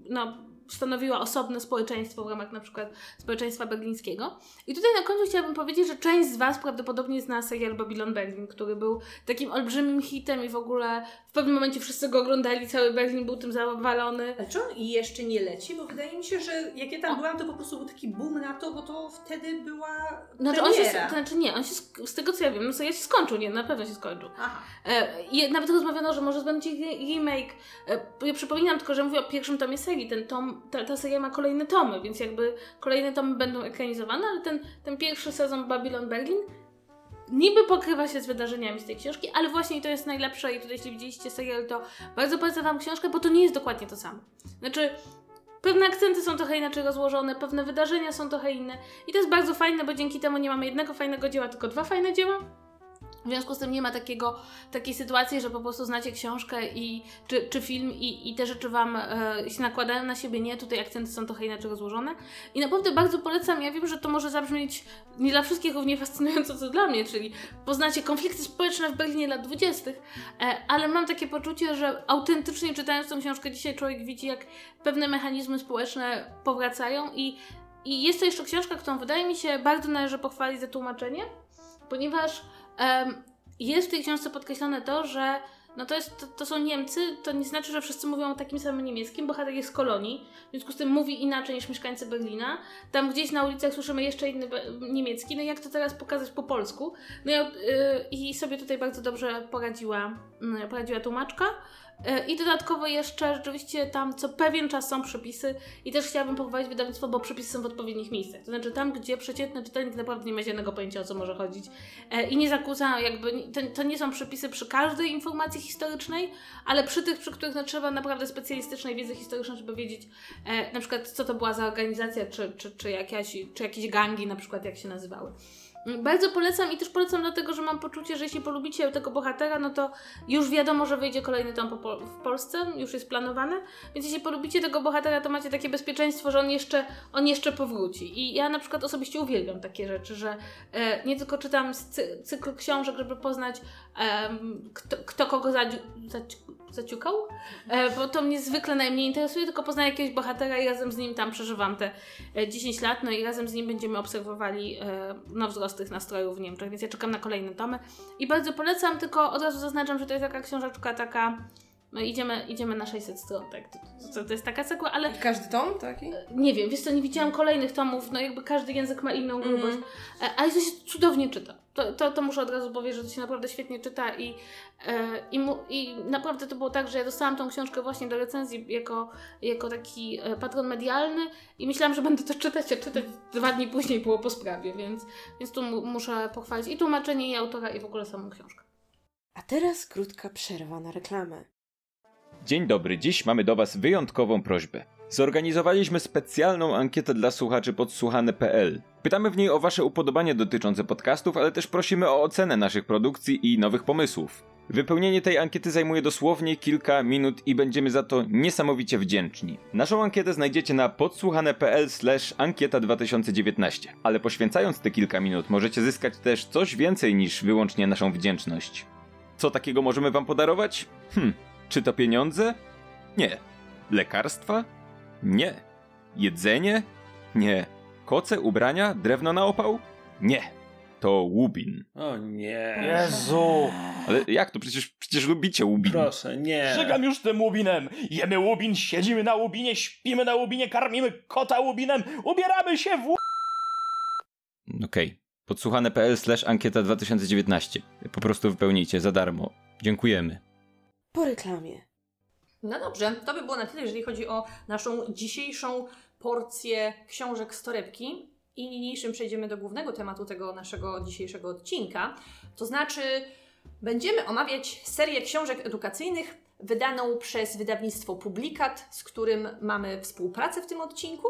no, stanowiła osobne społeczeństwo w ramach na przykład społeczeństwa berlińskiego. I tutaj na końcu chciałabym powiedzieć, że część z Was prawdopodobnie zna serial Babylon Berlin, który był takim olbrzymim hitem i w ogóle w pewnym momencie wszyscy go oglądali, cały Berlin był tym zawalony. Ale czy on jeszcze nie leci? Bo wydaje mi się, że jak ja tam byłam, to po prostu był taki boom na to, bo to wtedy była znaczy, on się, to znaczy nie, on się, z tego co ja wiem, no serial się skończył, nie, na pewno się skończył. Aha. E, I nawet rozmawiano, że może będzie re- remake. E, ja przypominam tylko, że mówię o pierwszym tomie serii. Ten tom, ta, ta seria ma kolejne tomy, więc jakby kolejne tomy będą ekranizowane, ale ten, ten pierwszy sezon Babylon Berlin niby pokrywa się z wydarzeniami z tej książki, ale właśnie to jest najlepsze i tutaj jeśli widzieliście serial, to bardzo polecam Wam książkę, bo to nie jest dokładnie to samo. Znaczy, pewne akcenty są trochę inaczej rozłożone, pewne wydarzenia są trochę inne i to jest bardzo fajne, bo dzięki temu nie mamy jednego fajnego dzieła, tylko dwa fajne dzieła. W związku z tym nie ma takiego, takiej sytuacji, że po prostu znacie książkę i, czy, czy film i, i te rzeczy Wam e, się nakładają na siebie. Nie, tutaj akcenty są trochę inaczej rozłożone. I naprawdę bardzo polecam. Ja wiem, że to może zabrzmieć nie dla wszystkich równie fascynująco, co dla mnie, czyli poznacie konflikty społeczne w Berlinie lat 20., e, ale mam takie poczucie, że autentycznie czytając tą książkę dzisiaj człowiek widzi, jak pewne mechanizmy społeczne powracają i, i jest to jeszcze książka, którą wydaje mi się bardzo należy pochwalić za tłumaczenie, ponieważ jest w tej książce podkreślone to, że no to, jest, to, to są Niemcy, to nie znaczy, że wszyscy mówią takim samym niemieckim, bohater jest z kolonii, w związku z tym mówi inaczej niż mieszkańcy Berlina. Tam gdzieś na ulicach słyszymy jeszcze inny niemiecki, no i jak to teraz pokazać po polsku? No ja, y, i sobie tutaj bardzo dobrze poradziła, y, poradziła tłumaczka. Y, I dodatkowo jeszcze rzeczywiście tam co pewien czas są przepisy i też chciałabym pochwalić wydawnictwo, bo przepisy są w odpowiednich miejscach. To znaczy tam, gdzie przeciętny czytelnik naprawdę nie ma zielonego pojęcia o co może chodzić e, i nie zakłóca jakby, to, to nie są przepisy przy każdej informacji historycznej, ale przy tych, przy których no, trzeba naprawdę specjalistycznej wiedzy historycznej, żeby wiedzieć e, na przykład co to była za organizacja, czy, czy, czy, jakaś, czy jakieś gangi na przykład jak się nazywały. Bardzo polecam i też polecam dlatego, że mam poczucie, że jeśli polubicie tego bohatera, no to już wiadomo, że wyjdzie kolejny tom po, w Polsce, już jest planowany, więc jeśli polubicie tego bohatera, to macie takie bezpieczeństwo, że on jeszcze, on jeszcze powróci. I ja na przykład osobiście uwielbiam takie rzeczy, że e, nie tylko czytam cykl książek, żeby poznać em, kto, kto kogo zadziu, zaci, zaciukał, e, bo to mnie zwykle najmniej interesuje, tylko poznaję jakiegoś bohatera i razem z nim tam przeżywam te e, 10 lat, no i razem z nim będziemy obserwowali e, no, wzrost tych nastrojów w Niemczech, więc ja czekam na kolejne tomy. I bardzo polecam, tylko od razu zaznaczam, że to jest taka książeczka taka, no idziemy, idziemy na 600 stron, tak, to, to, jest taka cegła, ale Każdy tom taki? nie wiem, wiesz co, nie widziałam kolejnych tomów, no jakby każdy język ma inną grubość, e, ale to się cudownie czyta. To, to, to muszę od razu powiedzieć, że to się naprawdę świetnie czyta i, e, i, mu, i naprawdę to było tak, że ja dostałam tą książkę właśnie do recenzji jako, jako taki e, patron medialny i myślałam, że będę to czytać, a czytać dwa dni później było po sprawie, więc, więc tu mu, muszę pochwalić i tłumaczenie, i autora, i w ogóle samą książkę. A teraz krótka przerwa na reklamę. Dzień dobry, dziś mamy do Was wyjątkową prośbę. Zorganizowaliśmy specjalną ankietę dla słuchaczy podsłuchane.pl. Pytamy w niej o Wasze upodobania dotyczące podcastów, ale też prosimy o ocenę naszych produkcji i nowych pomysłów. Wypełnienie tej ankiety zajmuje dosłownie kilka minut i będziemy za to niesamowicie wdzięczni. Naszą ankietę znajdziecie na podsłuchane.pl ankieta 2019, ale poświęcając te kilka minut możecie zyskać też coś więcej niż wyłącznie naszą wdzięczność. Co takiego możemy Wam podarować? Hm, czy to pieniądze? Nie. Lekarstwa? Nie. Jedzenie? Nie. Koce, ubrania, drewno na opał? Nie. To łubin. O nie. Jezu! Ale jak to? Przecież, przecież lubicie łubin. Proszę, nie. Żegam już tym łubinem! Jemy łubin, siedzimy na łubinie, śpimy na łubinie, karmimy kota łubinem, ubieramy się w Okej. Podsłuchane.pl ankieta 2019. Po prostu wypełnijcie za darmo. Dziękujemy. Po reklamie. No dobrze, to by było na tyle, jeżeli chodzi o naszą dzisiejszą porcję książek z torebki. I niniejszym przejdziemy do głównego tematu tego naszego dzisiejszego odcinka. To znaczy, będziemy omawiać serię książek edukacyjnych wydaną przez wydawnictwo Publikat, z którym mamy współpracę w tym odcinku.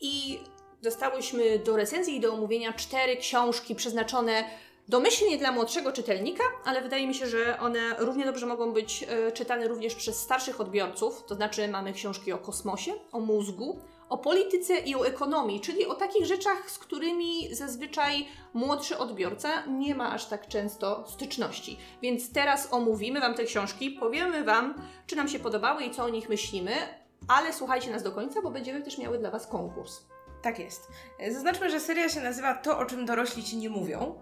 I dostałyśmy do recenzji i do omówienia cztery książki przeznaczone domyślnie dla młodszego czytelnika, ale wydaje mi się, że one równie dobrze mogą być e, czytane również przez starszych odbiorców. To znaczy, mamy książki o kosmosie, o mózgu, o polityce i o ekonomii, czyli o takich rzeczach, z którymi zazwyczaj młodszy odbiorca nie ma aż tak często styczności. Więc teraz omówimy Wam te książki, powiemy Wam, czy nam się podobały i co o nich myślimy, ale słuchajcie nas do końca, bo będziemy też miały dla Was konkurs. Tak jest. Zaznaczmy, że seria się nazywa To, o czym dorośli ci nie mówią.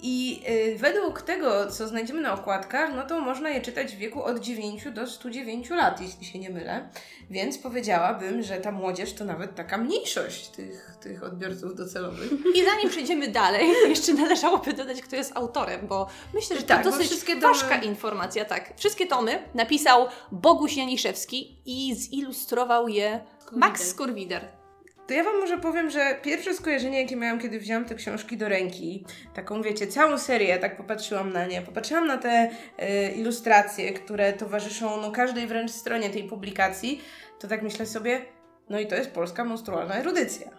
I y, według tego, co znajdziemy na okładkach, no to można je czytać w wieku od 9 do 109 lat, jeśli się nie mylę. Więc powiedziałabym, że ta młodzież to nawet taka mniejszość tych, tych odbiorców docelowych. I zanim przejdziemy dalej, jeszcze należałoby dodać, kto jest autorem, bo myślę, że to Tak, dosyć wszystkie ważka tomy- informacja. Tak, wszystkie tomy napisał Boguś Janiszewski i zilustrował je Max Skorwider. To ja Wam może powiem, że pierwsze skojarzenie, jakie miałam, kiedy wziąłam te książki do ręki, taką wiecie, całą serię, tak popatrzyłam na nie, popatrzyłam na te e, ilustracje, które towarzyszą no, każdej wręcz stronie tej publikacji, to tak myślę sobie, no i to jest polska monstrualna erudycja.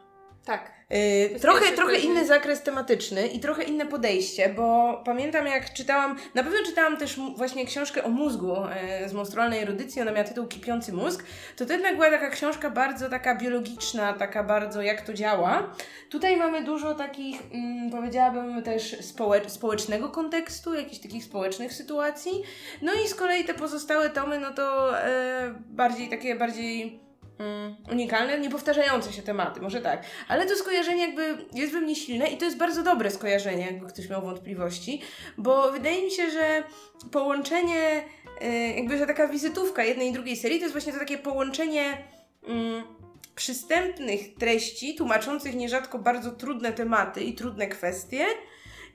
Tak. Yy, trochę, trochę inny zakres tematyczny i trochę inne podejście, bo pamiętam jak czytałam, na pewno czytałam też właśnie książkę o mózgu yy, z monstrualnej erudycji, ona miała tytuł Kipiący mózg, to to jednak była taka książka bardzo taka biologiczna, taka bardzo jak to działa. Tutaj mamy dużo takich, mm, powiedziałabym też społecz- społecznego kontekstu, jakichś takich społecznych sytuacji, no i z kolei te pozostałe tomy, no to e, bardziej takie, bardziej mm, unikalne, niepowtarzające się tematy, może tak. Ale to skojarzenie jakby jest we mnie silne i to jest bardzo dobre skojarzenie, jakby ktoś miał wątpliwości, bo wydaje mi się, że połączenie, y, jakby, że taka wizytówka jednej i drugiej serii to jest właśnie to takie połączenie mm, przystępnych treści, tłumaczących nierzadko bardzo trudne tematy i trudne kwestie,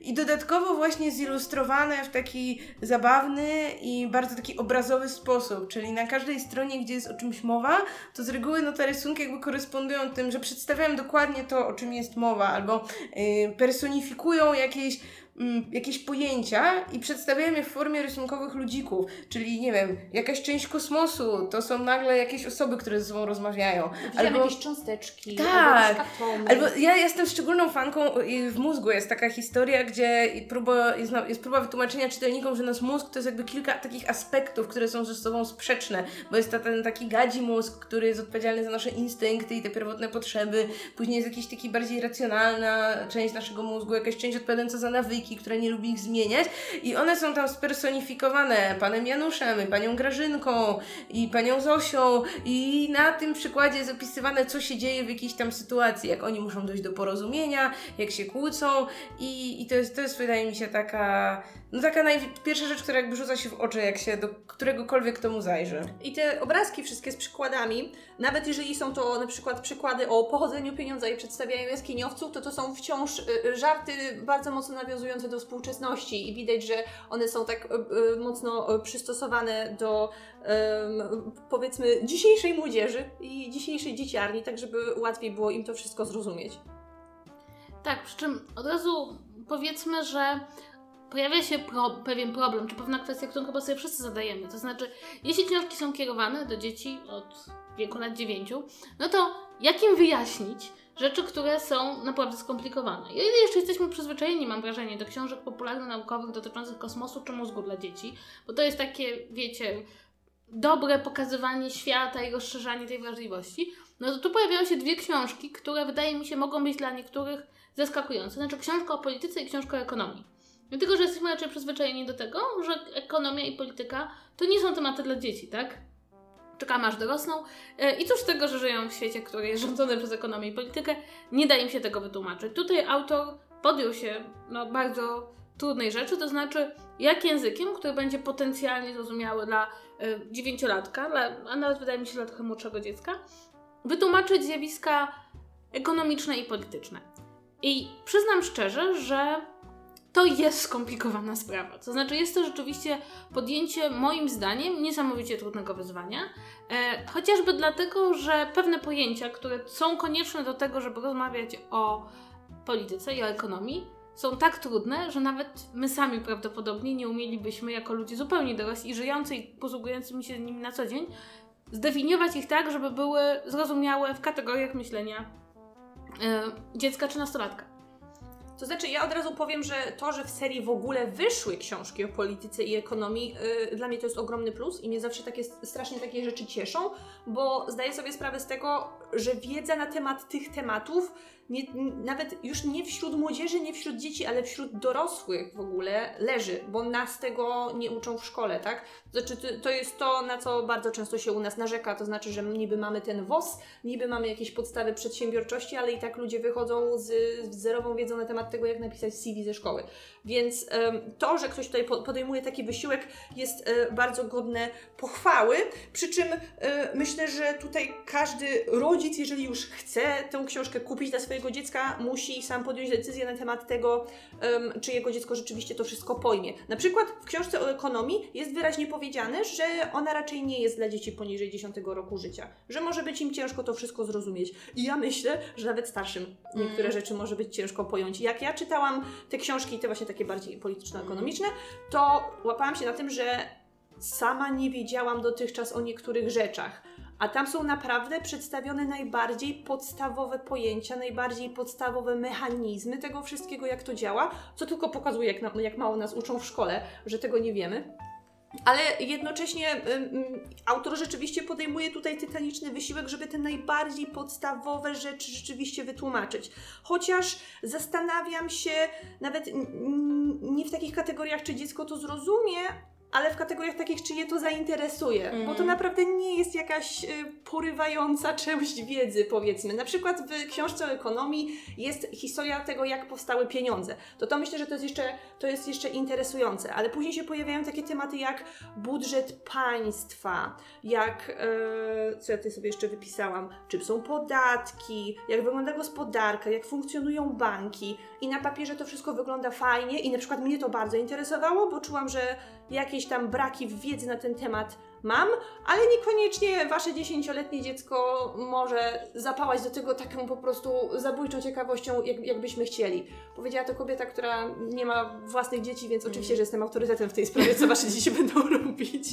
i dodatkowo właśnie zilustrowane w taki zabawny i bardzo taki obrazowy sposób, czyli na każdej stronie, gdzie jest o czymś mowa, to z reguły no te rysunki jakby korespondują tym, że przedstawiają dokładnie to, o czym jest mowa, albo yy, personifikują jakieś mm, jakieś pojęcia i przedstawiają je w formie rysunkowych ludzików, czyli nie wiem, jakaś część kosmosu, to są nagle jakieś osoby, które ze sobą rozmawiają. Widziałam jakieś cząsteczki, Tak. albo. Albo ja jestem szczególną fanką i w mózgu jest taka historia, gdzie próba, jest, jest próba wytłumaczenia czytelnikom, że nasz mózg to jest jakby kilka takich aspektów, które są ze sobą sprzeczne, bo jest to ten taki gadzi mózg, który jest odpowiedzialny za nasze instynkty i te pierwotne potrzeby, później jest jakiś taki bardziej racjonalna część naszego mózgu, jakaś część odpowiadająca za nawyki, która nie lubi ich zmieniać. I one są tam spersonifikowane panem Januszem, panią Grażynką i panią Zosią. I na tym przykładzie jest opisywane, co się dzieje w jakiejś tam sytuacji, jak oni muszą dojść do porozumienia, jak się kłócą. I, i to, jest, to jest wydaje mi się taka, no taka naj, pierwsza rzecz, która jakby rzuca się w oczy, jak się do któregokolwiek tomu zajrzy. I te obrazki wszystkie z przykładami, nawet jeżeli są to na przykład przykłady o pochodzeniu pieniądza i przedstawiają jaskiniowców, to to są wciąż y, y, żarty bardzo mocno nawiązujące do współczesności i widać, że one są tak y, mocno przystosowane do powiedzmy dzisiejszej młodzieży i dzisiejszej dzieciarni, tak żeby łatwiej było im to wszystko zrozumieć. Tak, przy czym od razu powiedzmy, że pojawia się pro, pewien problem, czy pewna kwestia, którą chyba sobie wszyscy zadajemy. To znaczy, jeśli książki są kierowane do dzieci od wieku lat 9, no to jak im wyjaśnić rzeczy, które są naprawdę skomplikowane? I jeszcze jesteśmy przyzwyczajeni, mam wrażenie, do książek popularno-naukowych dotyczących kosmosu czy mózgu dla dzieci, bo to jest takie, wiecie, dobre pokazywanie świata i rozszerzanie tej wrażliwości, no to tu pojawiają się dwie książki, które wydaje mi się mogą być dla niektórych zaskakujące. Znaczy książka o polityce i książka o ekonomii. Dlatego, że jesteśmy raczej przyzwyczajeni do tego, że ekonomia i polityka to nie są tematy dla dzieci, tak? Czekamy aż dorosną. E, I cóż z tego, że żyją w świecie, który jest rządzony przez ekonomię i politykę, nie da im się tego wytłumaczyć. Tutaj autor podjął się no, bardzo trudnej rzeczy, to znaczy jak językiem, który będzie potencjalnie zrozumiały dla e, dziewięciolatka, a nawet wydaje mi się dla trochę młodszego dziecka, wytłumaczyć zjawiska ekonomiczne i polityczne. I przyznam szczerze, że to jest skomplikowana sprawa. To znaczy, jest to rzeczywiście podjęcie, moim zdaniem, niesamowicie trudnego wyzwania. E, chociażby dlatego, że pewne pojęcia, które są konieczne do tego, żeby rozmawiać o polityce i o ekonomii, są tak trudne, że nawet my sami prawdopodobnie nie umielibyśmy, jako ludzie zupełnie dorośli i żyjący i posługującymi się nimi na co dzień, zdefiniować ich tak, żeby były zrozumiałe w kategoriach myślenia e, dziecka czy nastolatka. To znaczy, ja od razu powiem, że to, że w serii w ogóle wyszły książki o polityce i ekonomii, yy, dla mnie to jest ogromny plus i mnie zawsze takie, strasznie takie rzeczy cieszą, bo zdaję sobie sprawę z tego, że wiedza na temat tych tematów, nie, nawet już nie wśród młodzieży, nie wśród dzieci, ale wśród dorosłych w ogóle leży, bo nas tego nie uczą w szkole, tak? Znaczy, to- jest to, na co bardzo często się u nas narzeka, to znaczy, że niby mamy ten WOS, niby mamy jakieś podstawy przedsiębiorczości, ale i tak ludzie wychodzą z, z zerową wiedzą na temat tego, jak napisać CV ze szkoły. Więc to, że ktoś tutaj po- podejmuje taki wysiłek, jest e, bardzo godne pochwały. Przy czym e, myślę, że tutaj każdy rodzic, jeżeli już chce tę książkę kupić dla swojego dziecka, musi sam podjąć decyzję na temat tego, em, czy jego dziecko rzeczywiście to wszystko pojmie. Na przykład w książce o ekonomii jest wyraźnie powiedziane, że ona raczej nie jest dla dzieci poniżej 10 roku życia, że może być im ciężko to wszystko zrozumieć. I ja myślę, że nawet starszym niektóre rzeczy może być ciężko pojąć. Jak ja czytałam te książki, te właśnie takie bardziej polityczno-ekonomiczne, to łapałam się na tym, że sama nie wiedziałam dotychczas o niektórych rzeczach. A tam są naprawdę przedstawione najbardziej podstawowe pojęcia, najbardziej podstawowe mechanizmy tego wszystkiego, jak to działa, co tylko pokazuje, jak, jak mało nas uczą w szkole, że tego nie wiemy. Ale jednocześnie ym, autor rzeczywiście podejmuje tutaj tytaniczny wysiłek, żeby te najbardziej podstawowe rzeczy rzeczywiście wytłumaczyć. Chociaż zastanawiam się nawet nie w takich kategoriach, czy dziecko to zrozumie, ale w kategoriach takich, czy je to zainteresuje, bo Mhm. to naprawdę nie jest jakaś y, porywająca część wiedzy, powiedzmy. Na przykład w książce o ekonomii jest historia tego, jak powstały pieniądze. To to myślę, że to jest jeszcze, to jest jeszcze interesujące, ale później się pojawiają takie tematy jak budżet państwa, jak, e, co ja tutaj sobie jeszcze wypisałam, czym są podatki, jak wygląda gospodarka, jak funkcjonują banki i na papierze to wszystko wygląda fajnie i na przykład mnie to bardzo interesowało, bo czułam, że jakieś tam braki w wiedzy na ten temat mam, ale niekoniecznie wasze dziesięcioletnie dziecko może zapałać do tego taką po prostu zabójczą ciekawością, jak, jakbyśmy chcieli. Powiedziała to kobieta, która nie ma własnych dzieci, więc oczywiście, że jestem autorytetem w tej sprawie, co wasze dzieci będą robić.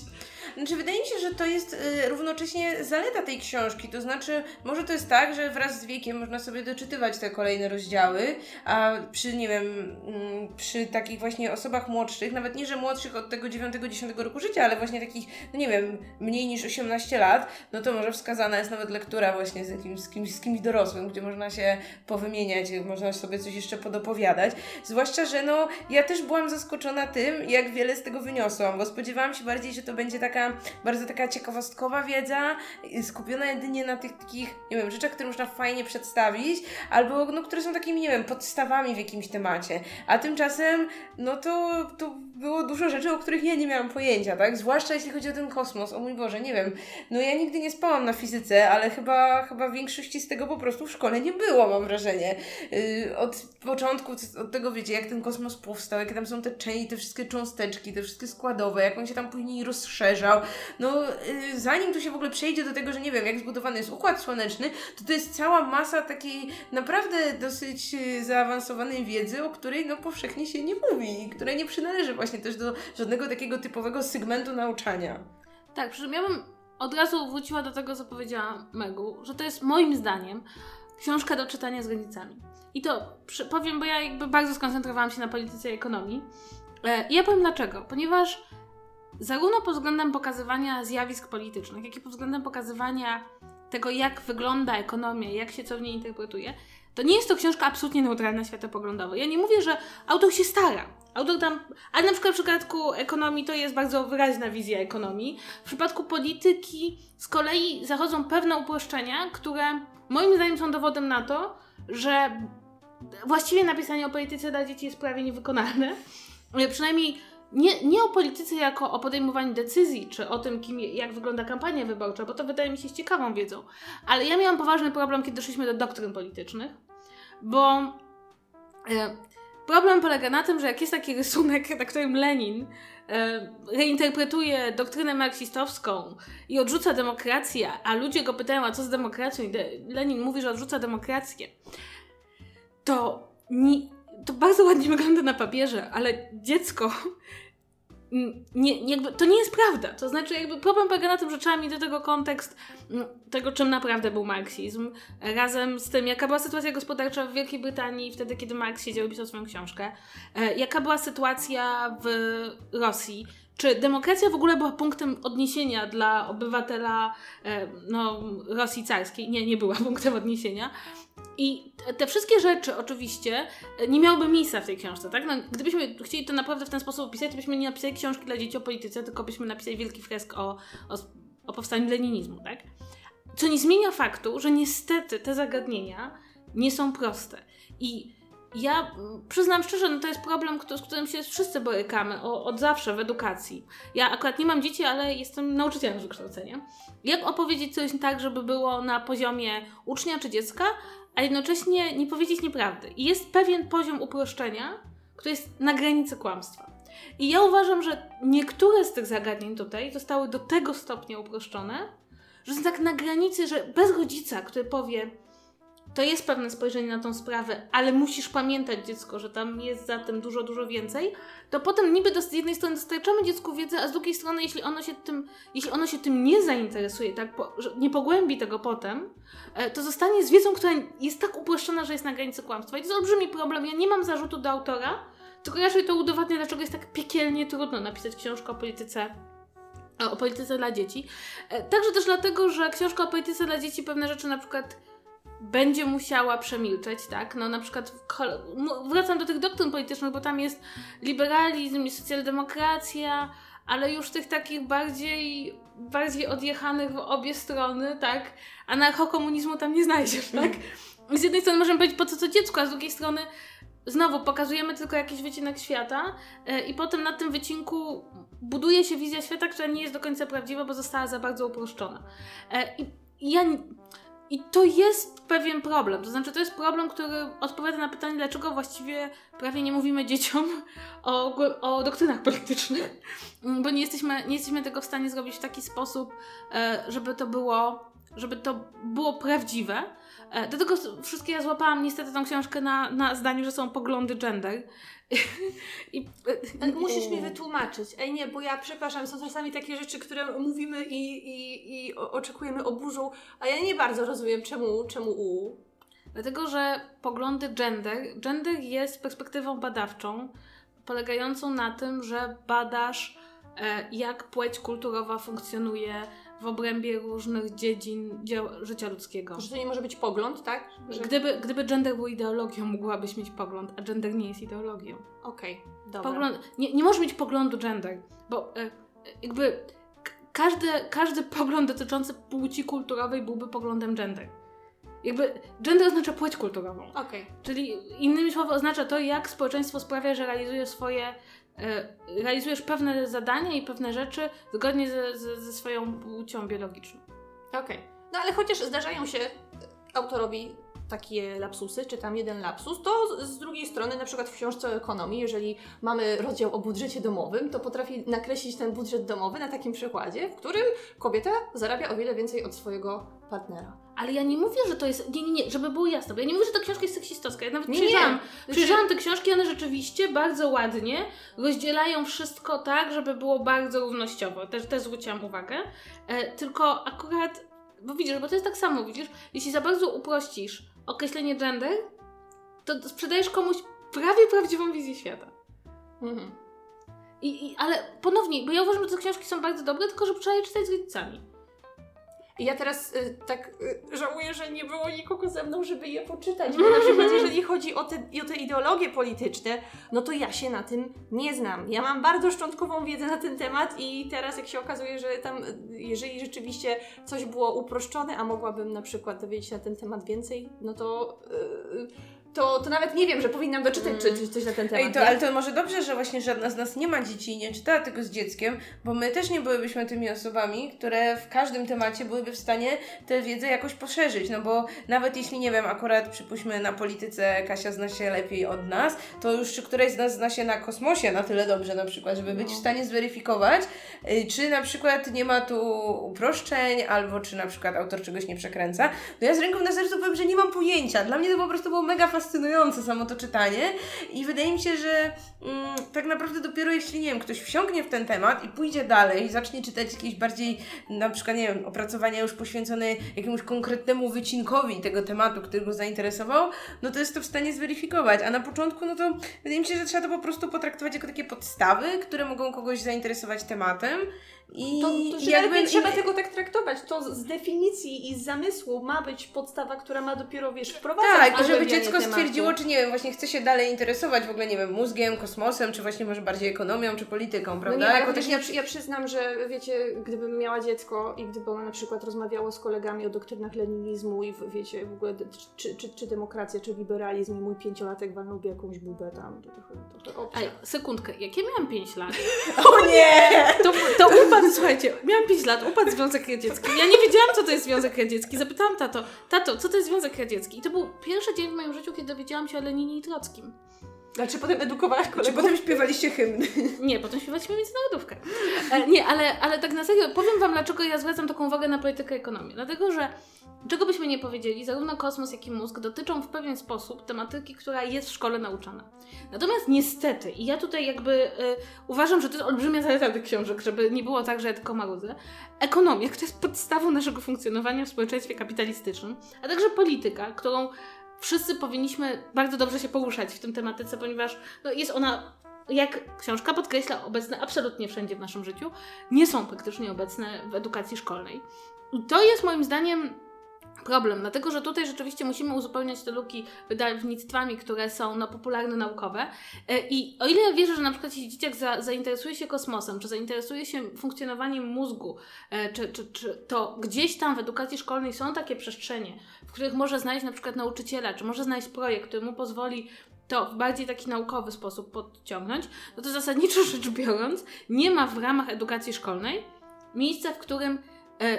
Znaczy, wydaje mi się, że to jest y, równocześnie zaleta tej książki. To znaczy, może to jest tak, że wraz z wiekiem można sobie doczytywać te kolejne rozdziały, a przy, nie wiem, mm, przy takich właśnie osobach młodszych, nawet nie, że młodszych od tego 9-10 roku życia, ale właśnie takich, no nie wiem, mniej niż 18 lat, no to może wskazana jest nawet lektura właśnie z jakimś, z kimś, z kimś dorosłym, gdzie można się powymieniać, można sobie coś jeszcze podopowiadać. Zwłaszcza, że no, ja też byłam zaskoczona tym, jak wiele z tego wyniosłam, bo spodziewałam się bardziej, że to będzie taka bardzo taka ciekawostkowa wiedza, skupiona jedynie na tych takich, nie wiem, rzeczach, które można fajnie przedstawić, albo no, które są takimi, nie wiem, podstawami w jakimś temacie. A tymczasem, no to, to było dużo rzeczy, o których ja nie miałam pojęcia, tak? Zwłaszcza jeśli chodzi o ten kosmos, o mój Boże, nie wiem. No ja nigdy nie spałam na fizyce, ale chyba, chyba większości z tego po prostu w szkole nie było, mam wrażenie. Yy, od początku, od tego wiecie, jak ten kosmos powstał, jakie tam są te części, te wszystkie cząsteczki, te wszystkie składowe, jak on się tam później rozszerzał. No yy, zanim tu się w ogóle przejdzie do tego, że nie wiem, jak zbudowany jest układ słoneczny, to to jest cała masa takiej naprawdę dosyć yy, zaawansowanej wiedzy, o której no powszechnie się nie mówi której nie przynależy właśnie też do żadnego takiego typowego segmentu nauczania. Tak, przy czym ja bym od razu wróciła do tego, co powiedziała Megu, że to jest moim zdaniem książka do czytania z granicami. I to przy, powiem, bo ja jakby bardzo skoncentrowałam się na polityce i ekonomii. E, I ja powiem dlaczego. Ponieważ zarówno pod względem pokazywania zjawisk politycznych, jak i pod względem pokazywania tego, jak wygląda ekonomia, jak się co w niej interpretuje, to nie jest to książka absolutnie neutralna światopoglądowo. Ja nie mówię, że autor się stara. Autor tam, ale na przykład w przypadku ekonomii to jest bardzo wyraźna wizja ekonomii. W przypadku polityki z kolei zachodzą pewne uproszczenia, które moim zdaniem są dowodem na to, że właściwie napisanie o polityce dla dzieci jest prawie niewykonalne. E, Przynajmniej nie, nie o polityce jako o podejmowaniu decyzji, czy o tym, kim, jak wygląda kampania wyborcza, bo to wydaje mi się ciekawą wiedzą. Ale ja miałam poważny problem, kiedy doszliśmy do doktryn politycznych, bo e, problem polega na tym, że jak jest taki rysunek, na którym Lenin e, reinterpretuje doktrynę marksistowską i odrzuca demokrację, a ludzie go pytają, a co z demokracją? I Lenin mówi, że odrzuca demokrację, to, ni- to bardzo ładnie wygląda na papierze, ale dziecko nie, jakby, to nie jest prawda. To znaczy, jakby problem polega na tym, że trzeba mieć do tego kontekst tego, czym naprawdę był marksizm, razem z tym, jaka była sytuacja gospodarcza w Wielkiej Brytanii wtedy, kiedy Marx siedział i pisał swoją książkę, e, jaka była sytuacja w Rosji, czy demokracja w ogóle była punktem odniesienia dla obywatela e, no, Rosji carskiej? Nie, nie była punktem odniesienia. I te- wszystkie rzeczy oczywiście e, nie miałyby miejsca w tej książce, tak? No, gdybyśmy chcieli to naprawdę w ten sposób opisać, to byśmy nie napisali książki dla dzieci o polityce, tylko byśmy napisali wielki fresk o, o, o powstaniu leninizmu, tak? Co nie zmienia faktu, że niestety te zagadnienia nie są proste. I ja mm, przyznam szczerze, no to jest problem, z którym się wszyscy borykamy od zawsze w edukacji. Ja akurat nie mam dzieci, ale jestem nauczycielem z wykształcenia. Jak opowiedzieć coś tak, żeby było na poziomie ucznia czy dziecka, a jednocześnie nie powiedzieć nieprawdy. I jest pewien poziom uproszczenia, który jest na granicy kłamstwa. I ja uważam, że niektóre z tych zagadnień tutaj zostały do tego stopnia uproszczone, że są tak na granicy, że bez rodzica, który powie, to jest pewne spojrzenie na tą sprawę, ale musisz pamiętać dziecko, że tam jest za tym dużo, dużo więcej, to potem niby z jednej strony dostarczamy dziecku wiedzę, a z drugiej strony, jeśli ono się tym, jeśli ono się tym nie zainteresuje, tak, po, nie pogłębi tego potem, e, to zostanie z wiedzą, która jest tak uproszczona, że jest na granicy kłamstwa. I to jest olbrzymi problem. Ja nie mam zarzutu do autora, tylko raczej to udowadnia, dlaczego jest tak piekielnie trudno napisać książkę o polityce o polityce dla dzieci. E, Także też dlatego, że książka o polityce dla dzieci pewne rzeczy na przykład będzie musiała przemilczeć, tak? No na przykład mu- wracam do tych doktryn politycznych, bo tam jest liberalizm, jest socjaldemokracja, ale już tych takich bardziej, bardziej odjechanych w obie strony, tak? Anarchokomunizmu tam nie znajdziesz, tak? Z jednej strony możemy powiedzieć, po co to dziecko, a z drugiej strony znowu pokazujemy tylko jakiś wycinek świata e, i potem na tym wycinku buduje się wizja świata, która nie jest do końca prawdziwa, bo została za bardzo uproszczona. E, I, i ja... I to jest pewien problem. To znaczy, to jest problem, który odpowiada na pytanie, dlaczego właściwie prawie nie mówimy dzieciom o, o doktrynach politycznych, bo nie jesteśmy, nie jesteśmy tego w stanie zrobić w taki sposób, e, żeby to było, żeby to było prawdziwe. E, Do tego wszystkie ja złapałam niestety tą książkę na, na zdaniu, że są poglądy gender. I, Ale musisz mi wytłumaczyć. Ej nie, bo ja przepraszam, są czasami takie rzeczy, które mówimy i, i, i oczekujemy oburzu, a ja nie bardzo rozumiem czemu, czemu u. Dlatego, że poglądy gender, gender jest perspektywą badawczą, polegającą na tym, że badasz, e, jak płeć kulturowa funkcjonuje w obrębie różnych dziedzin życia ludzkiego. Że to nie może być pogląd, tak? Że... Gdyby, gdyby gender był ideologią, mogłabyś mieć pogląd, a gender nie jest ideologią. Okej, dobra. Pogląd, nie, nie może mieć poglądu gender, bo e, jakby każdy, każdy pogląd dotyczący płci kulturowej byłby poglądem gender. Jakby gender oznacza płeć kulturową. Okej. Czyli innymi słowy oznacza to, jak społeczeństwo sprawia, że realizuje swoje, e, realizujesz pewne zadania i pewne rzeczy zgodnie ze, ze, ze swoją płcią biologiczną. Okej. No ale chociaż zdarzają się autorowi takie lapsusy, czy tam jeden lapsus, to z- z drugiej strony, na przykład w książce o ekonomii, jeżeli mamy rozdział o budżecie domowym, to potrafi nakreślić ten budżet domowy na takim przykładzie, w którym kobieta zarabia o wiele więcej od swojego partnera. Ale ja nie mówię, że to jest. Nie, nie, nie, żeby było jasne, bo ja nie mówię, że ta książka jest seksistowska. Ja nawet Nie, nie. przyjrzałam, Znaczy- przyjrzałam te książki, one rzeczywiście bardzo ładnie rozdzielają wszystko tak, żeby było bardzo równościowo. Też, też zwróciłam uwagę. E, tylko akurat, bo widzisz, bo to jest tak samo, widzisz, jeśli za bardzo uprościsz określenie gender, to sprzedajesz komuś prawie prawdziwą wizję świata. Mhm. I, i, ale ponownie, bo ja uważam, że te książki są bardzo dobre, tylko że trzeba je czytać z rodzicami. I ja teraz y, tak y, żałuję, że nie było nikogo ze mną, żeby je poczytać, bo na przykład jeżeli chodzi o te, o te ideologie polityczne, no to ja się na tym nie znam. Ja mam bardzo szczątkową wiedzę na ten temat i teraz jak się okazuje, że tam, jeżeli rzeczywiście coś było uproszczone, a mogłabym na przykład dowiedzieć się na ten temat więcej, no to... y, to, to nawet nie wiem, że powinnam doczytać czy, czy coś na ten temat. Ej, to, ale to może dobrze, że właśnie żadna z nas nie ma dzieci i nie czytała tego z dzieckiem, bo my też nie byłybyśmy tymi osobami, które w każdym temacie byłyby w stanie tę wiedzę jakoś poszerzyć, no bo nawet jeśli, nie wiem, akurat przypuśćmy na polityce Kasia zna się lepiej od nas, to już czy któraś z nas zna się na kosmosie na tyle dobrze na przykład, żeby być w stanie zweryfikować, y, czy na przykład nie ma tu uproszczeń, albo czy na przykład autor czegoś nie przekręca, to ja z ręką na sercu powiem, że nie mam pojęcia. Dla mnie to po prostu było mega fascynujące samo to czytanie i wydaje mi się, że mm, tak naprawdę dopiero jeśli, nie wiem, ktoś wsiąknie w ten temat i pójdzie dalej, zacznie czytać jakieś bardziej, na przykład, nie wiem, opracowania już poświęcone jakiemuś konkretnemu wycinkowi tego tematu, który go zainteresował, no to jest to w stanie zweryfikować. A na początku, no to wydaje mi się, że trzeba to po prostu potraktować jako takie podstawy, które mogą kogoś zainteresować tematem. I To, to że jakby, nie trzeba i- tego tak traktować. To z z definicji i z zamysłu ma być podstawa, która ma dopiero, wiesz, wprowadzać Tak, i żeby dziecko tematu. stwierdziło, czy nie wiem, właśnie chce się dalej interesować w ogóle, nie wiem, mózgiem, kosmosem, czy właśnie może bardziej ekonomią, czy polityką, No prawda? nie, ale Jako taki- ja, przy- ja przyznam, że wiecie, gdybym miała dziecko i gdyby ono na przykład rozmawiało z kolegami o doktrynach leninizmu i w, wiecie, w ogóle czy, czy, czy demokracja, czy liberalizm i mój pięciolatek walnąłby jakąś bubę tam, to trochę, trochę obcia. Ej, sekundkę, jak ja miałam 5 lat, O nie! to, to upadł, słuchajcie, miałam 5 lat, upadł Związek Radziecki. Ja nie wiedziałam, co to jest Związek Radziecki. Zapytałam tato, tato, co to jest Związek Radziecki? I to był pierwszy dzień w moim życiu, kiedy dowiedziałam się o Leninie i Trockim. Znaczy potem edukowałaś Czy kolegów? potem śpiewaliście hymny? Nie, potem śpiewaliśmy międzynarodówkę. E, nie, ale, ale tak na serio, powiem Wam, dlaczego ja zwracam taką uwagę na politykę i ekonomię. Dlatego, że czego byśmy nie powiedzieli, zarówno kosmos, jak i mózg dotyczą w pewien sposób tematyki, która jest w szkole nauczana. Natomiast niestety, i ja tutaj jakby y, uważam, że to jest olbrzymia zaleta tych książek, żeby nie było tak, że ja tylko marudzę, ekonomia, która jest podstawą naszego funkcjonowania w społeczeństwie kapitalistycznym, a także polityka, którą wszyscy powinniśmy bardzo dobrze się poruszać w tym tematyce, ponieważ no, jest ona jak książka podkreśla, obecne absolutnie wszędzie w naszym życiu, nie są praktycznie obecne w edukacji szkolnej. I to jest moim zdaniem problem, dlatego że tutaj rzeczywiście musimy uzupełniać te luki wydawnictwami, które są no, popularne naukowe. E, I o ile wierzę, że na przykład jeśli dzieciak za, zainteresuje się kosmosem, czy zainteresuje się funkcjonowaniem mózgu, e, czy, czy, czy to gdzieś tam w edukacji szkolnej są takie przestrzenie, w których może znaleźć na przykład nauczyciela, czy może znaleźć projekt, który mu pozwoli to w bardziej taki naukowy sposób podciągnąć, no to zasadniczo rzecz biorąc, nie ma w ramach edukacji szkolnej miejsca, w którym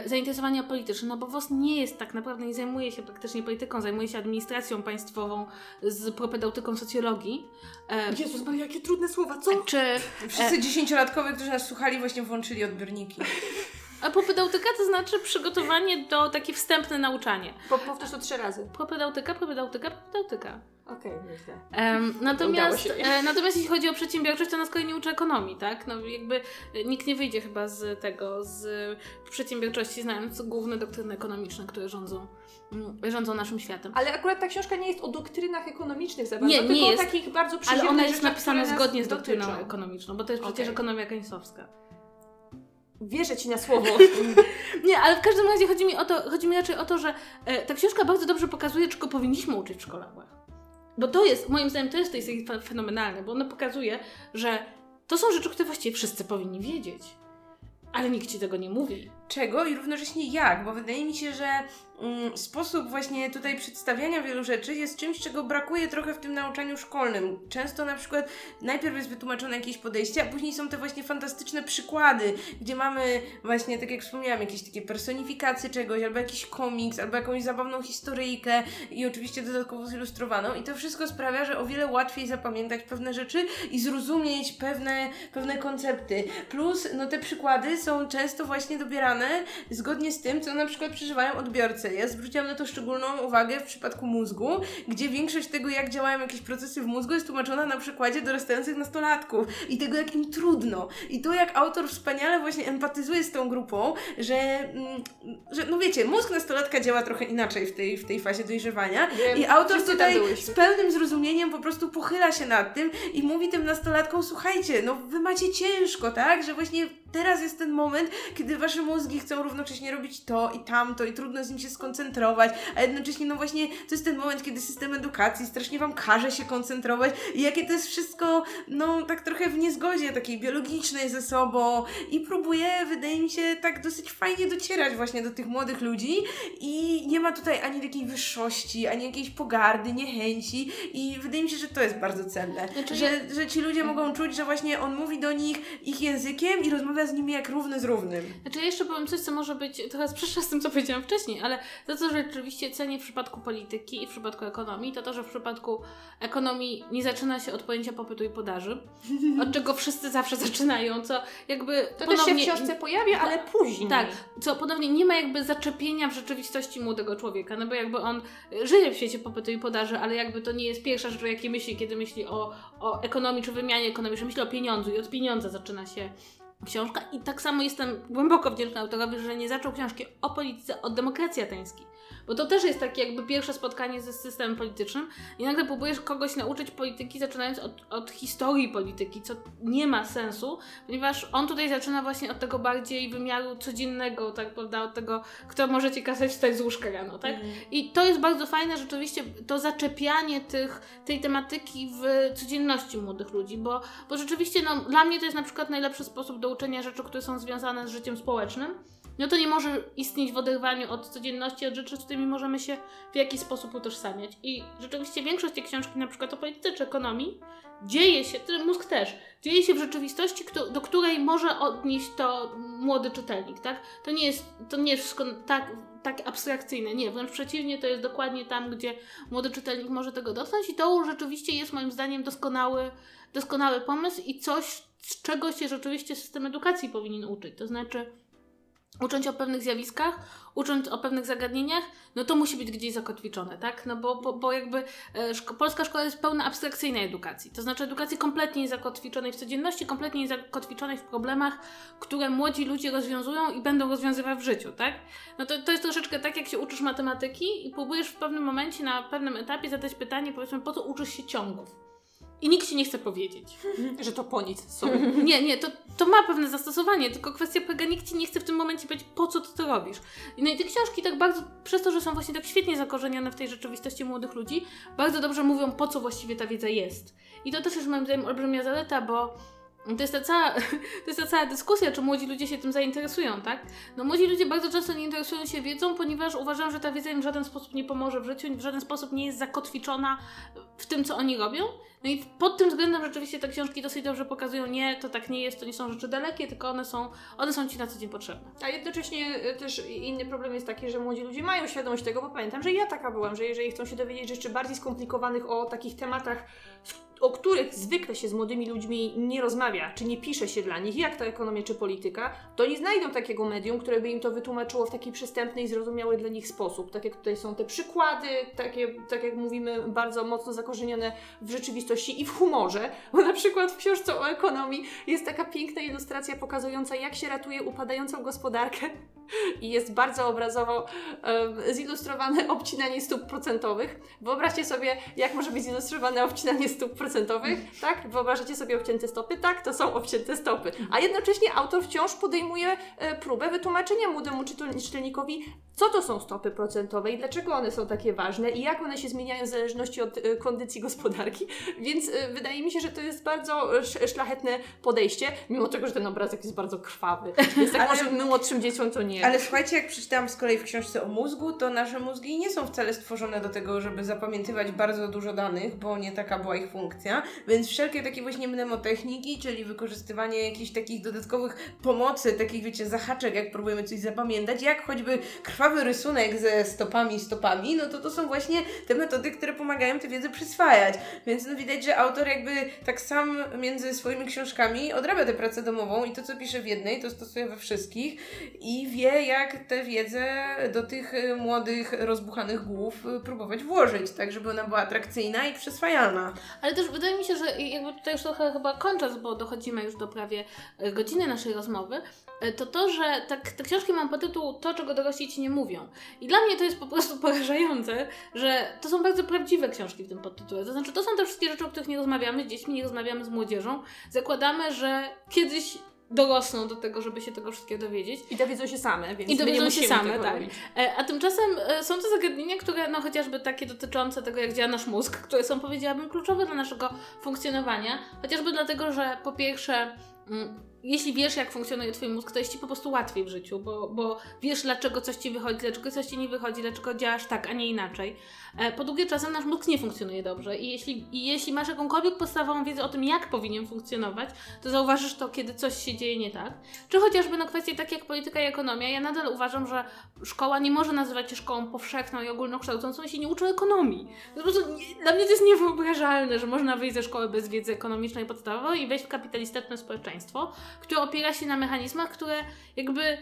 zainteresowania polityczne, no bo WOS nie jest tak naprawdę, nie zajmuje się praktycznie polityką, zajmuje się administracją państwową z propedeutyką socjologii. E, Jezus Maria, jakie trudne słowa, co? czy Wszyscy dziesięciolatkowie, którzy nas słuchali, właśnie włączyli odbiorniki. a propedeutyka to znaczy przygotowanie do takie wstępne nauczanie. Po, powtórz to trzy razy. Propedeutyka, propedeutyka, propedeutyka. Okej, nieźle. Em, Udało natomiast, e, natomiast jeśli chodzi o przedsiębiorczość, to nas kolei nie uczy ekonomii, tak? No jakby e, nikt nie wyjdzie chyba z tego, z przedsiębiorczości, znając główne doktryny ekonomiczne, które rządzą, mm, rządzą naszym światem. Ale akurat ta książka nie jest o doktrynach ekonomicznych za bardzo, Nie, nie tylko jest. o takich bardzo Ale ona jest napisana zgodnie z doktryną dotyczą. ekonomiczną, bo to jest przecież Okej. ekonomia keynesowska. Wierzę Ci na słowo. Nie, ale w każdym razie chodzi mi o to, chodzi mi raczej o to, że e, ta książka bardzo dobrze pokazuje, czego powinniśmy uczyć w szkołach. Bo to jest, moim zdaniem, to jest tej serii fe- fenomenalne, bo ona pokazuje, że to są rzeczy, które właściwie wszyscy powinni wiedzieć. Ale nikt ci tego nie mówi. Czego i równocześnie jak, bo wydaje mi się, że mm, sposób właśnie tutaj przedstawiania wielu rzeczy jest czymś, czego brakuje trochę w tym nauczaniu szkolnym. Często na przykład najpierw jest wytłumaczone jakieś podejście, a później są te właśnie fantastyczne przykłady, gdzie mamy właśnie, tak jak wspomniałam, jakieś takie personifikacje czegoś, albo jakiś komiks, albo jakąś zabawną historyjkę i oczywiście dodatkowo zilustrowaną i to wszystko sprawia, że o wiele łatwiej zapamiętać pewne rzeczy i zrozumieć pewne, pewne koncepty. Plus, no te przykłady są często właśnie dobierane zgodnie z tym, co na przykład przeżywają odbiorcy. Ja zwróciłam na to szczególną uwagę w przypadku mózgu, gdzie większość tego, jak działają jakieś procesy w mózgu, jest tłumaczona na przykładzie dorastających nastolatków i tego, jak im trudno. I to, jak autor wspaniale właśnie empatyzuje z tą grupą, że, mm, że no wiecie, mózg nastolatka działa trochę inaczej w tej, w tej fazie dojrzewania Wiem, i autor tutaj z pełnym zrozumieniem po prostu pochyla się nad tym i mówi tym nastolatkom, słuchajcie, no wy macie ciężko, tak? Że właśnie teraz jest ten moment, kiedy wasze mózgi chcą równocześnie robić to i tamto i trudno z nim się skoncentrować, a jednocześnie no właśnie to jest ten moment, kiedy system edukacji strasznie wam każe się koncentrować i jakie to jest wszystko, no tak trochę w niezgodzie takiej biologicznej ze sobą i próbuje, wydaje mi się, tak dosyć fajnie docierać właśnie do tych młodych ludzi i nie ma tutaj ani takiej wyższości, ani jakiejś pogardy, niechęci i wydaje mi się, że to jest bardzo cenne, Znaczy że, że ci ludzie mogą czuć, że właśnie on mówi do nich ich językiem i rozmawia z nimi jak równy z równym. Znaczy ja jeszcze powiem coś, co może być trochę sprzeczne z tym, co powiedziałam wcześniej, ale to, co rzeczywiście cenię w przypadku polityki i w przypadku ekonomii, to to, że w przypadku ekonomii nie zaczyna się od pojęcia popytu i podaży, od czego wszyscy zawsze zaczynają, co jakby To też się w ponownie- książce pojawia, ale później. Tak, co ponownie nie ma jakby zaczepienia w rzeczywistości młodego człowieka, no bo jakby on y, żyje w świecie popytu i podaży, ale jakby to nie jest pierwsza rzecz, o jakiej myśli, kiedy myśli o, o ekonomii czy wymianie ekonomicznej, myśli o pieniądzu i od pieniądza zaczyna się książka i tak samo jestem głęboko wdzięczna autorowi, że nie zaczął książki o polityce od demokracji ateńskiej. Bo to też jest takie jakby pierwsze spotkanie ze systemem politycznym i nagle próbujesz kogoś nauczyć polityki, zaczynając od, od historii polityki, co nie ma sensu, ponieważ on tutaj zaczyna właśnie od tego bardziej wymiaru codziennego, tak prawda, od tego, kto może ci kazać wstać z łóżka rano, tak? I to jest bardzo fajne, rzeczywiście, to zaczepianie tych, tej tematyki w codzienności młodych ludzi, bo, bo rzeczywiście, no, dla mnie to jest na przykład najlepszy sposób do uczenia rzeczy, które są związane z życiem społecznym. No to nie może istnieć w oderwaniu od codzienności, od rzeczy, z którymi możemy się w jakiś sposób utożsamiać. I rzeczywiście większość tej książki, na przykład o polityce czy ekonomii, dzieje się, ten mózg też, dzieje się w rzeczywistości, do której może odnieść to młody czytelnik, tak? To nie jest, to nie jest wszystko tak, tak abstrakcyjne, nie, wręcz przeciwnie, to jest dokładnie tam, gdzie młody czytelnik może tego dotknąć i to rzeczywiście jest moim zdaniem doskonały, doskonały pomysł i coś, z czego się rzeczywiście system edukacji powinien uczyć, to znaczy ucząc o pewnych zjawiskach, ucząc o pewnych zagadnieniach, no to musi być gdzieś zakotwiczone, tak? No bo, bo, bo jakby e, szko- polska szkoła jest pełna abstrakcyjnej edukacji, to znaczy edukacji kompletnie zakotwiczonej w codzienności, kompletnie zakotwiczonej w problemach, które młodzi ludzie rozwiązują i będą rozwiązywać w życiu, tak? No to, to jest troszeczkę tak, jak się uczysz matematyki i próbujesz w pewnym momencie, na pewnym etapie zadać pytanie, powiedzmy, po co uczysz się ciągów? I nikt ci nie chce powiedzieć. Że to po nic sobie. Nie, nie, to, to ma pewne zastosowanie, tylko kwestia polega, nikt ci nie chce w tym momencie powiedzieć, po co ty to robisz. No i te książki tak bardzo, przez to, że są właśnie tak świetnie zakorzenione w tej rzeczywistości młodych ludzi, bardzo dobrze mówią, po co właściwie ta wiedza jest. I to też jest moim zdaniem olbrzymia zaleta, bo to jest, ta cała, to jest ta cała dyskusja, czy młodzi ludzie się tym zainteresują, tak? No młodzi ludzie bardzo często nie interesują się wiedzą, ponieważ uważają, że ta wiedza im w żaden sposób nie pomoże w życiu, w żaden sposób nie jest zakotwiczona w tym, co oni robią. No i pod tym względem rzeczywiście te książki dosyć dobrze pokazują, nie, to tak nie jest, to nie są rzeczy dalekie, tylko one są, one są ci na co dzień potrzebne. A jednocześnie y, też inny problem jest taki, że młodzi ludzie mają świadomość tego, bo pamiętam, że ja taka byłam, że jeżeli chcą się dowiedzieć rzeczy bardziej skomplikowanych o takich tematach, o których zwykle się z młodymi ludźmi nie rozmawia, czy nie pisze się dla nich, jak to ekonomia czy polityka, to nie znajdą takiego medium, które by im to wytłumaczyło w taki przystępny i zrozumiały dla nich sposób. Tak jak tutaj są te przykłady, takie, tak jak mówimy, bardzo mocno zakorzenione w rzeczywistości i w humorze, bo na przykład w książce o ekonomii jest taka piękna ilustracja pokazująca, jak się ratuje upadającą gospodarkę i jest bardzo obrazowo um, zilustrowane obcinanie stóp procentowych. Wyobraźcie sobie, jak może być zilustrowane obcinanie stóp procentowych, tak? Wyobrażacie sobie obcięte stopy? Tak, to są obcięte stopy. A jednocześnie autor wciąż podejmuje e, próbę wytłumaczenia młodemu czytel- czytelnikowi, co to są stopy procentowe i dlaczego one są takie ważne i jak one się zmieniają w zależności od e, kondycji gospodarki. Więc e, wydaje mi się, że to jest bardzo sz- szlachetne podejście, mimo tego, że ten obrazek jest bardzo krwawy. Więc tak Ale- może młodszym dzieciom to nie. Ale słuchajcie, jak przeczytałam z kolei w książce o mózgu, to nasze mózgi nie są wcale stworzone do tego, żeby zapamiętywać bardzo dużo danych, bo nie taka była ich funkcja. Więc wszelkie takie właśnie mnemotechniki, czyli wykorzystywanie jakichś takich dodatkowych pomocy, takich wiecie, zahaczek, jak próbujemy coś zapamiętać, jak choćby krwawy rysunek ze stopami, stopami, no to to są właśnie te metody, które pomagają tę wiedzę przyswajać. Więc no widać, że autor jakby tak sam między swoimi książkami odrabia tę pracę domową i to, co pisze w jednej, to stosuje we wszystkich i wie, jak tę wiedzę do tych y, młodych, rozbuchanych głów y, próbować włożyć, tak żeby ona była atrakcyjna i przyswajalna. Ale też wydaje mi się, że jakby tutaj już trochę chyba kończąc, bo dochodzimy już do prawie e, godziny naszej rozmowy, to to, że tak, te książki mam tytuł To, czego dorośli ci nie mówią. I dla mnie to jest po prostu porażające, że to są bardzo prawdziwe książki w tym podtytule. To znaczy, to są te wszystkie rzeczy, o których nie rozmawiamy z dziećmi, nie rozmawiamy z młodzieżą. Zakładamy, że kiedyś dorosną do tego, żeby się tego wszystkiego dowiedzieć. I dowiedzą się same, więc I dowiedzą się same, tak. robić. E, A tymczasem e, są to zagadnienia, które no chociażby takie dotyczące tego, jak działa nasz mózg, które są powiedziałabym kluczowe dla naszego funkcjonowania, chociażby dlatego, że po pierwsze mm, jeśli wiesz, jak funkcjonuje Twój mózg, to jest Ci po prostu łatwiej w życiu, bo, bo wiesz, dlaczego coś Ci wychodzi, dlaczego coś Ci nie wychodzi, dlaczego działasz tak, a nie inaczej. E, Po drugie, czasem nasz mózg nie funkcjonuje dobrze i jeśli, i jeśli masz jakąkolwiek podstawową wiedzę o tym, jak powinien funkcjonować, to zauważysz to, kiedy coś się dzieje nie tak. Czy chociażby no kwestie takie jak polityka i ekonomia. Ja nadal uważam, że szkoła nie może nazywać się szkołą powszechną i ogólnokształcącą, jeśli nie uczy ekonomii. Po prostu dla mnie to jest niewyobrażalne, że można wyjść ze szkoły bez wiedzy ekonomicznej podstawowej i wejść w kapitalistyczne społeczeństwo, które opiera się na mechanizmach, które jakby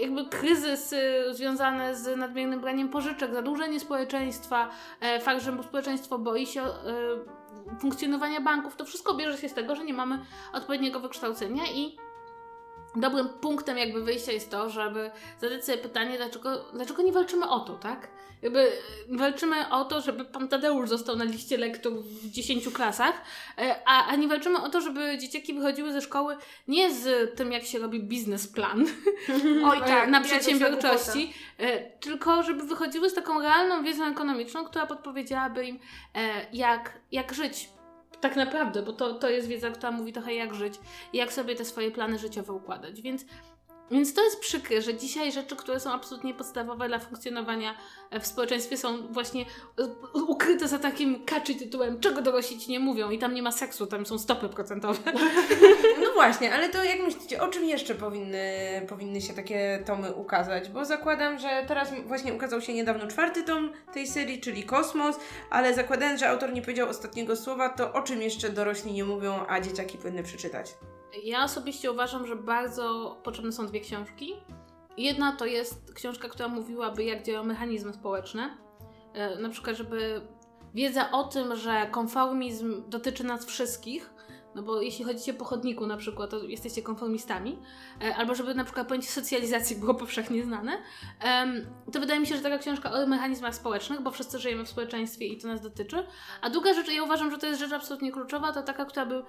jakby kryzys y, związany z nadmiernym braniem pożyczek, zadłużenie społeczeństwa, e, fakt, że społeczeństwo boi się e, funkcjonowania banków, to wszystko bierze się z tego, że nie mamy odpowiedniego wykształcenia i dobrym punktem jakby wyjścia jest to, żeby zadać sobie pytanie, dlaczego, dlaczego nie walczymy o to, tak? Jakby e, walczymy o to, żeby pan Tadeusz został na liście lektur w 10 klasach, e, a, a nie walczymy o to, żeby dzieciaki wychodziły ze szkoły nie z tym, jak się robi biznesplan Oj tak, na przedsiębiorczości, e, tylko żeby wychodziły z taką realną wiedzą ekonomiczną, która podpowiedziałaby im, e, jak, jak żyć. Tak naprawdę, bo to, to jest wiedza, która mówi trochę jak żyć jak sobie te swoje plany życiowe układać. Więc, więc to jest przykre, że dzisiaj rzeczy, które są absolutnie podstawowe dla funkcjonowania e, w społeczeństwie są właśnie e, ukryte za takim kaczy tytułem czego dorośli ci nie mówią i tam nie ma seksu, tam są stopy procentowe. No właśnie, ale to jak myślicie, o czym jeszcze powinny, powinny się takie tomy ukazać? Bo zakładam, że teraz właśnie ukazał się niedawno czwarty tom tej serii, czyli Kosmos, ale zakładając, że autor nie powiedział ostatniego słowa, to o czym jeszcze dorośli nie mówią, a dzieciaki powinny przeczytać? Ja osobiście uważam, że bardzo potrzebne są dwie książki. Jedna to jest książka, która mówiłaby, jak działają mechanizmy społeczne. Na przykład, żeby wiedza o tym, że konformizm dotyczy nas wszystkich, no bo jeśli chodzicie po chodniku na przykład, to jesteście konformistami, e, albo żeby na przykład pojęcie socjalizacji było powszechnie znane, to wydaje mi się, że taka książka o mechanizmach społecznych, bo wszyscy żyjemy w społeczeństwie i to nas dotyczy. A druga rzecz, ja uważam, że to jest rzecz absolutnie kluczowa, to taka, która by... e,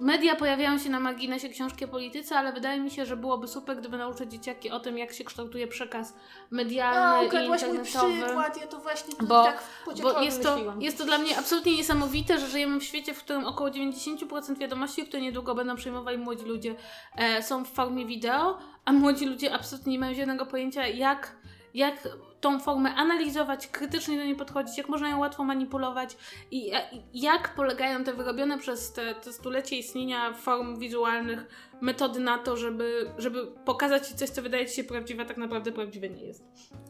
Media pojawiają się na marginesie książki o polityce, ale wydaje mi się, że byłoby super, gdyby nauczyć dzieciaki o tym, jak się kształtuje przekaz medialny A, i ukradłaś mój internetowy. przykład, ja to właśnie Bo- tak Bo jest to, jest to dla mnie absolutnie niesamowite, że żyjemy w świecie, w którym około 90% wiadomości, które niedługo będą przyjmowali młodzi ludzie, e, są w formie wideo, a młodzi ludzie absolutnie nie mają zielonego pojęcia, jak, jak tą formę analizować, krytycznie do niej podchodzić, jak można ją łatwo manipulować i, i jak polegają te wyrobione przez te, te stulecie istnienia form wizualnych metody na to, żeby, żeby pokazać ci coś, co wydaje ci się prawdziwe, a tak naprawdę prawdziwe nie jest.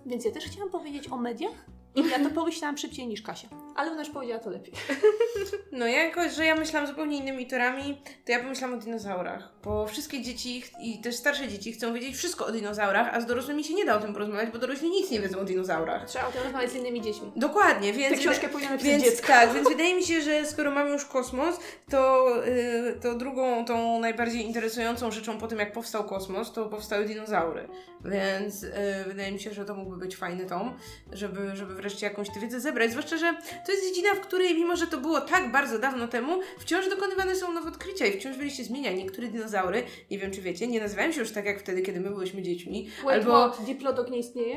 Więc ja też chciałam powiedzieć o mediach i ja to pomyślałam szybciej niż Kasia. Ale ona już powiedziała to lepiej. No ja jakoś, że ja myślałam zupełnie innymi torami, to ja pomyślałam o dinozaurach. Bo wszystkie dzieci i też starsze dzieci chcą wiedzieć wszystko o dinozaurach, a z dorosłymi się nie da o tym porozmawiać, bo dorośli nic nie wiedzą o dinozaurach. Trzeba o tym rozmawiać z innymi dziećmi. Dokładnie, więc... Tę książkę powinno napisać Więc dziecko. tak, więc wydaje mi się, że skoro mamy już kosmos, to, y, to drugą, tą najbardziej interesującą rzeczą po tym, jak powstał kosmos, to powstały dinozaury. Więc y, wydaje mi się, że to mógłby być fajny tom, żeby, żeby wreszcie jakąś tę wiedzę zebrać. Zwłaszcza, że to jest dziedzina, w której mimo, że to było tak bardzo dawno temu, wciąż dokonywane są nowe odkrycia i wciąż byliście zmieniani. Niektóre dinozaury, nie wiem czy wiecie, nie nazywają się już tak jak wtedy, kiedy my byliśmy dziećmi. Wait, albo what? Diplodok nie istnieje?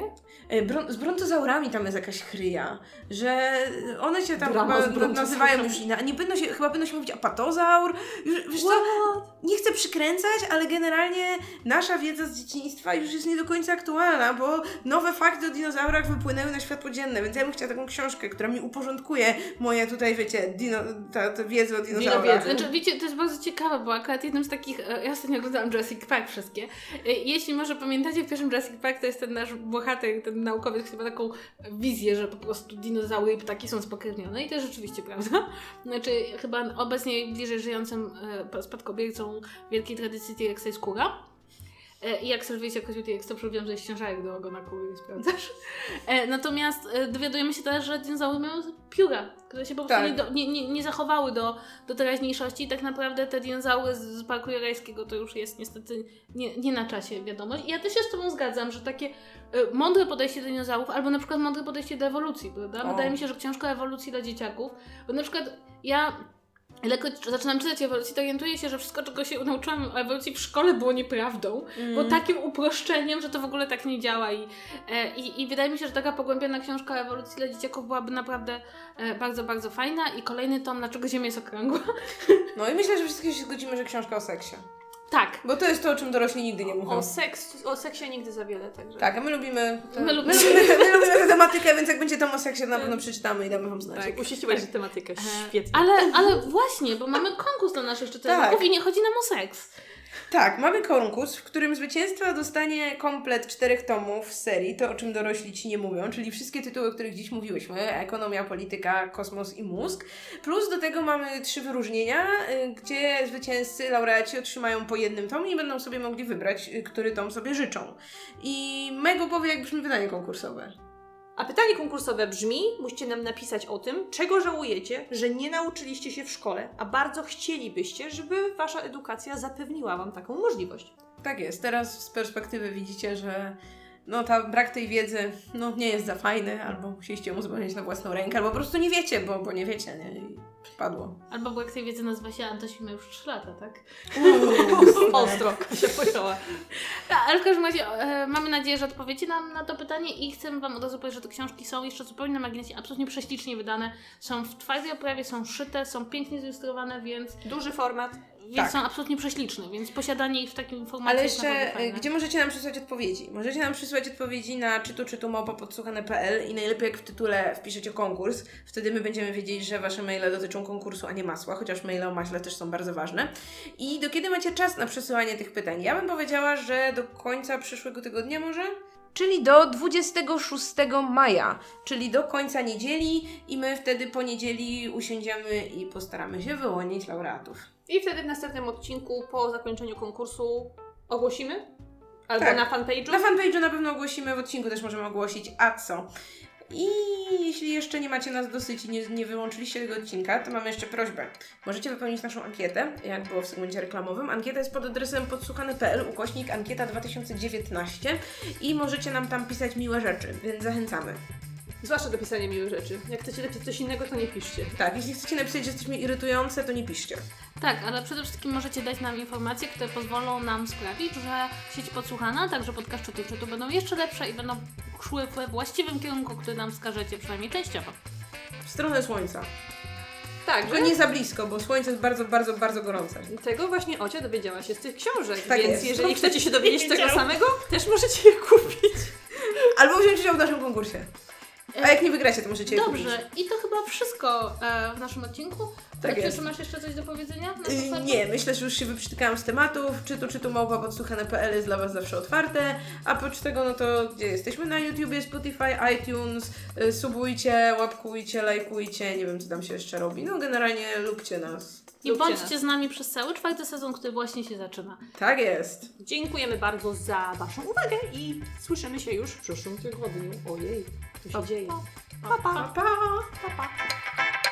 E, Bron- z brontozaurami tam jest jakaś chryja, że one się tam Drama chyba nazywają już inaczej. Nie będą się, chyba będą się mówić apatozaur. Już, wiesz co, nie chcę przykręcać, ale generalnie nasza wiedza z dzieciństwa już jest nie do końca aktualna, bo nowe fakty o dinozaurach wypłynęły na światło dzienne, więc ja bym chciała taką książkę, która mi uporządkuje moje tutaj, wiecie, dino, ta, ta wiedzę o dinozaurach. Znaczy, wiecie, to jest bardzo ciekawe, bo akurat jednym z takich, e, ja ostatnio oglądałam Jurassic Park wszystkie. E, Jeśli może pamiętacie, w pierwszym Jurassic Park to jest ten nasz bohater, ten naukowiec, który ma taką wizję, że po prostu dinozaury i ptaki są spokrewnione i to jest rzeczywiście prawda. Znaczy, chyba obecnie bliżej żyjącym e, spadkobiercą wielkiej tradycji T-Rexa jest kura. E, I jak serwujecie jakoś T-Rex, to przypominam, że jest ciężarek do ogona kury i sprawdzasz. E, Natomiast e, dowiadujemy się też, że dinozaury mają pióra, które się po prostu Tak. nie, nie, nie, zachowały do, do teraźniejszości i tak naprawdę te dinozaury z, z Parku Jurajskiego to już jest niestety nie, nie na czasie wiadomość. I ja też się z Tobą zgadzam, że takie mądre podejście do dinozaurów albo na przykład mądre podejście do ewolucji, prawda? O. Wydaje mi się, że książka o ewolucji dla dzieciaków, bo na przykład ja Lekko zaczynam czytać ewolucji, to orientuję się, że wszystko, czego się nauczyłam o ewolucji w szkole było nieprawdą, Mm. bo takim uproszczeniem, że to w ogóle tak nie działa i, e, i, i wydaje mi się, że taka pogłębiona książka o ewolucji dla dzieciaków byłaby naprawdę e, bardzo, bardzo fajna i kolejny tom, dlaczego Ziemia jest okrągła. No i myślę, że wszyscy się zgodzimy, że książka o seksie. Tak. Bo to jest to, o czym dorośli nigdy nie mówią. O, seks, o seksie nigdy za wiele, także. Tak, a my lubimy. My My lubimy- lubimy, my lubimy tę tematykę, więc jak będzie tam o seksie, to na pewno przeczytamy i damy wam znać. Tak, uściśliłaś tematykę, E, świetnie. Ale, ale właśnie, bo mamy konkurs dla naszych czytelników Tak. i nie chodzi nam o seks. Tak, mamy konkurs, w którym zwycięstwa dostanie komplet czterech tomów z serii, to o czym dorośli ci nie mówią, czyli wszystkie tytuły, o których dziś mówiłyśmy, ekonomia, polityka, kosmos i mózg. Plus do tego mamy trzy wyróżnienia, y, gdzie zwycięzcy, laureaci otrzymają po jednym tomie i będą sobie mogli wybrać, y, który tom sobie życzą. I Mego powie, jak brzmi wydanie konkursowe. A pytanie konkursowe brzmi: musicie nam napisać o tym, czego żałujecie, że nie nauczyliście się w szkole, a bardzo chcielibyście, żeby wasza edukacja zapewniła wam taką możliwość. Tak jest, teraz z perspektywy widzicie, że no ta brak tej wiedzy no, nie jest za fajny, albo musieliście ją uzupełniać na własną rękę, albo po prostu nie wiecie, bo, bo nie wiecie, nie? I przypadło. Albo bo jak tej wiedzy nazywa się Antoś ma już 3 lata, tak? Ostro się pojęła. Tak, ale w każdym razie e, mamy nadzieję, że odpowiecie nam na to pytanie i chcemy Wam od razu powiedzieć, że te książki są jeszcze zupełnie na magnesie, absolutnie prześlicznie wydane. Są w twardej oprawie, są szyte, są pięknie zilustrowane, więc, Duży format. Więc Tak. są absolutnie prześliczne, więc posiadanie ich w takim formacie Ale jeszcze, y, gdzie możecie nam przysłać odpowiedzi? Możecie nam przysłać odpowiedzi na czytu czytu małpa podsłuchane.pl i najlepiej jak w tytule wpiszecie konkurs, wtedy my będziemy wiedzieć, że Wasze maile dotyczą konkursu, a nie masła, chociaż maile o maśle też są bardzo ważne. I do kiedy macie czas na przesyłanie tych pytań? Ja bym powiedziała, że do końca przyszłego tygodnia może? Czyli do 26 maja, czyli do końca niedzieli i my wtedy po niedzieli usiądziemy i postaramy się wyłonić laureatów. I wtedy w następnym odcinku, po zakończeniu konkursu, ogłosimy? Albo Tak. na fanpage'u? Na fanpage'u na pewno ogłosimy, w odcinku też możemy ogłosić, a co? I jeśli jeszcze nie macie nas dosyć i nie, nie wyłączyliście tego odcinka, to mamy jeszcze prośbę. Możecie wypełnić naszą ankietę, jak było w segmencie reklamowym. Ankieta jest pod adresem podsłuchany.pl, ukośnik ankieta 2019 i możecie nam tam pisać miłe rzeczy, więc zachęcamy. Zwłaszcza do pisania miłych rzeczy. Jak chcecie napisać coś innego, to nie piszcie. Tak, jeśli chcecie napisać, że jesteśmy irytujące, to nie piszcie. Tak, ale przede wszystkim możecie dać nam informacje, które pozwolą nam sprawić, że sieć podsłuchana, także podcast czytu czytu będą jeszcze lepsze i będą szły we właściwym kierunku, który nam wskażecie, przynajmniej częściowo. W stronę słońca. Tak, Tylko nie za blisko, bo słońce jest bardzo, bardzo, bardzo gorące. Tego właśnie Ocia dowiedziała się z tych książek, Tak więc jest. jeżeli chcecie się dowiedzieć tego samego, też możecie je kupić. Albo wziąć udział w naszym konkursie. A jak nie wygracie, to możecie je kupić. Dobrze, i to chyba wszystko e, w naszym odcinku. Tak Czy jest. masz jeszcze coś do powiedzenia? Na Y? Nie, myślę, że już się wyprztykałam z tematów. Czytu, czytu, małpa podsłuchane.pl jest dla Was zawsze otwarte. A oprócz tego, no to gdzie jesteśmy? Na YouTubie, Spotify, iTunes. Y, subujcie, łapkujcie, lajkujcie. Nie wiem, co tam się jeszcze robi. No, generalnie lubcie nas. I Lubcie bądźcie nas. z nami przez cały czwarty sezon, który właśnie się zaczyna. Tak jest. Dziękujemy bardzo za Waszą uwagę i słyszymy się już w przyszłym tygodniu. Ojej, tu się o, dzieje. Pa, pa. pa, pa. pa, pa.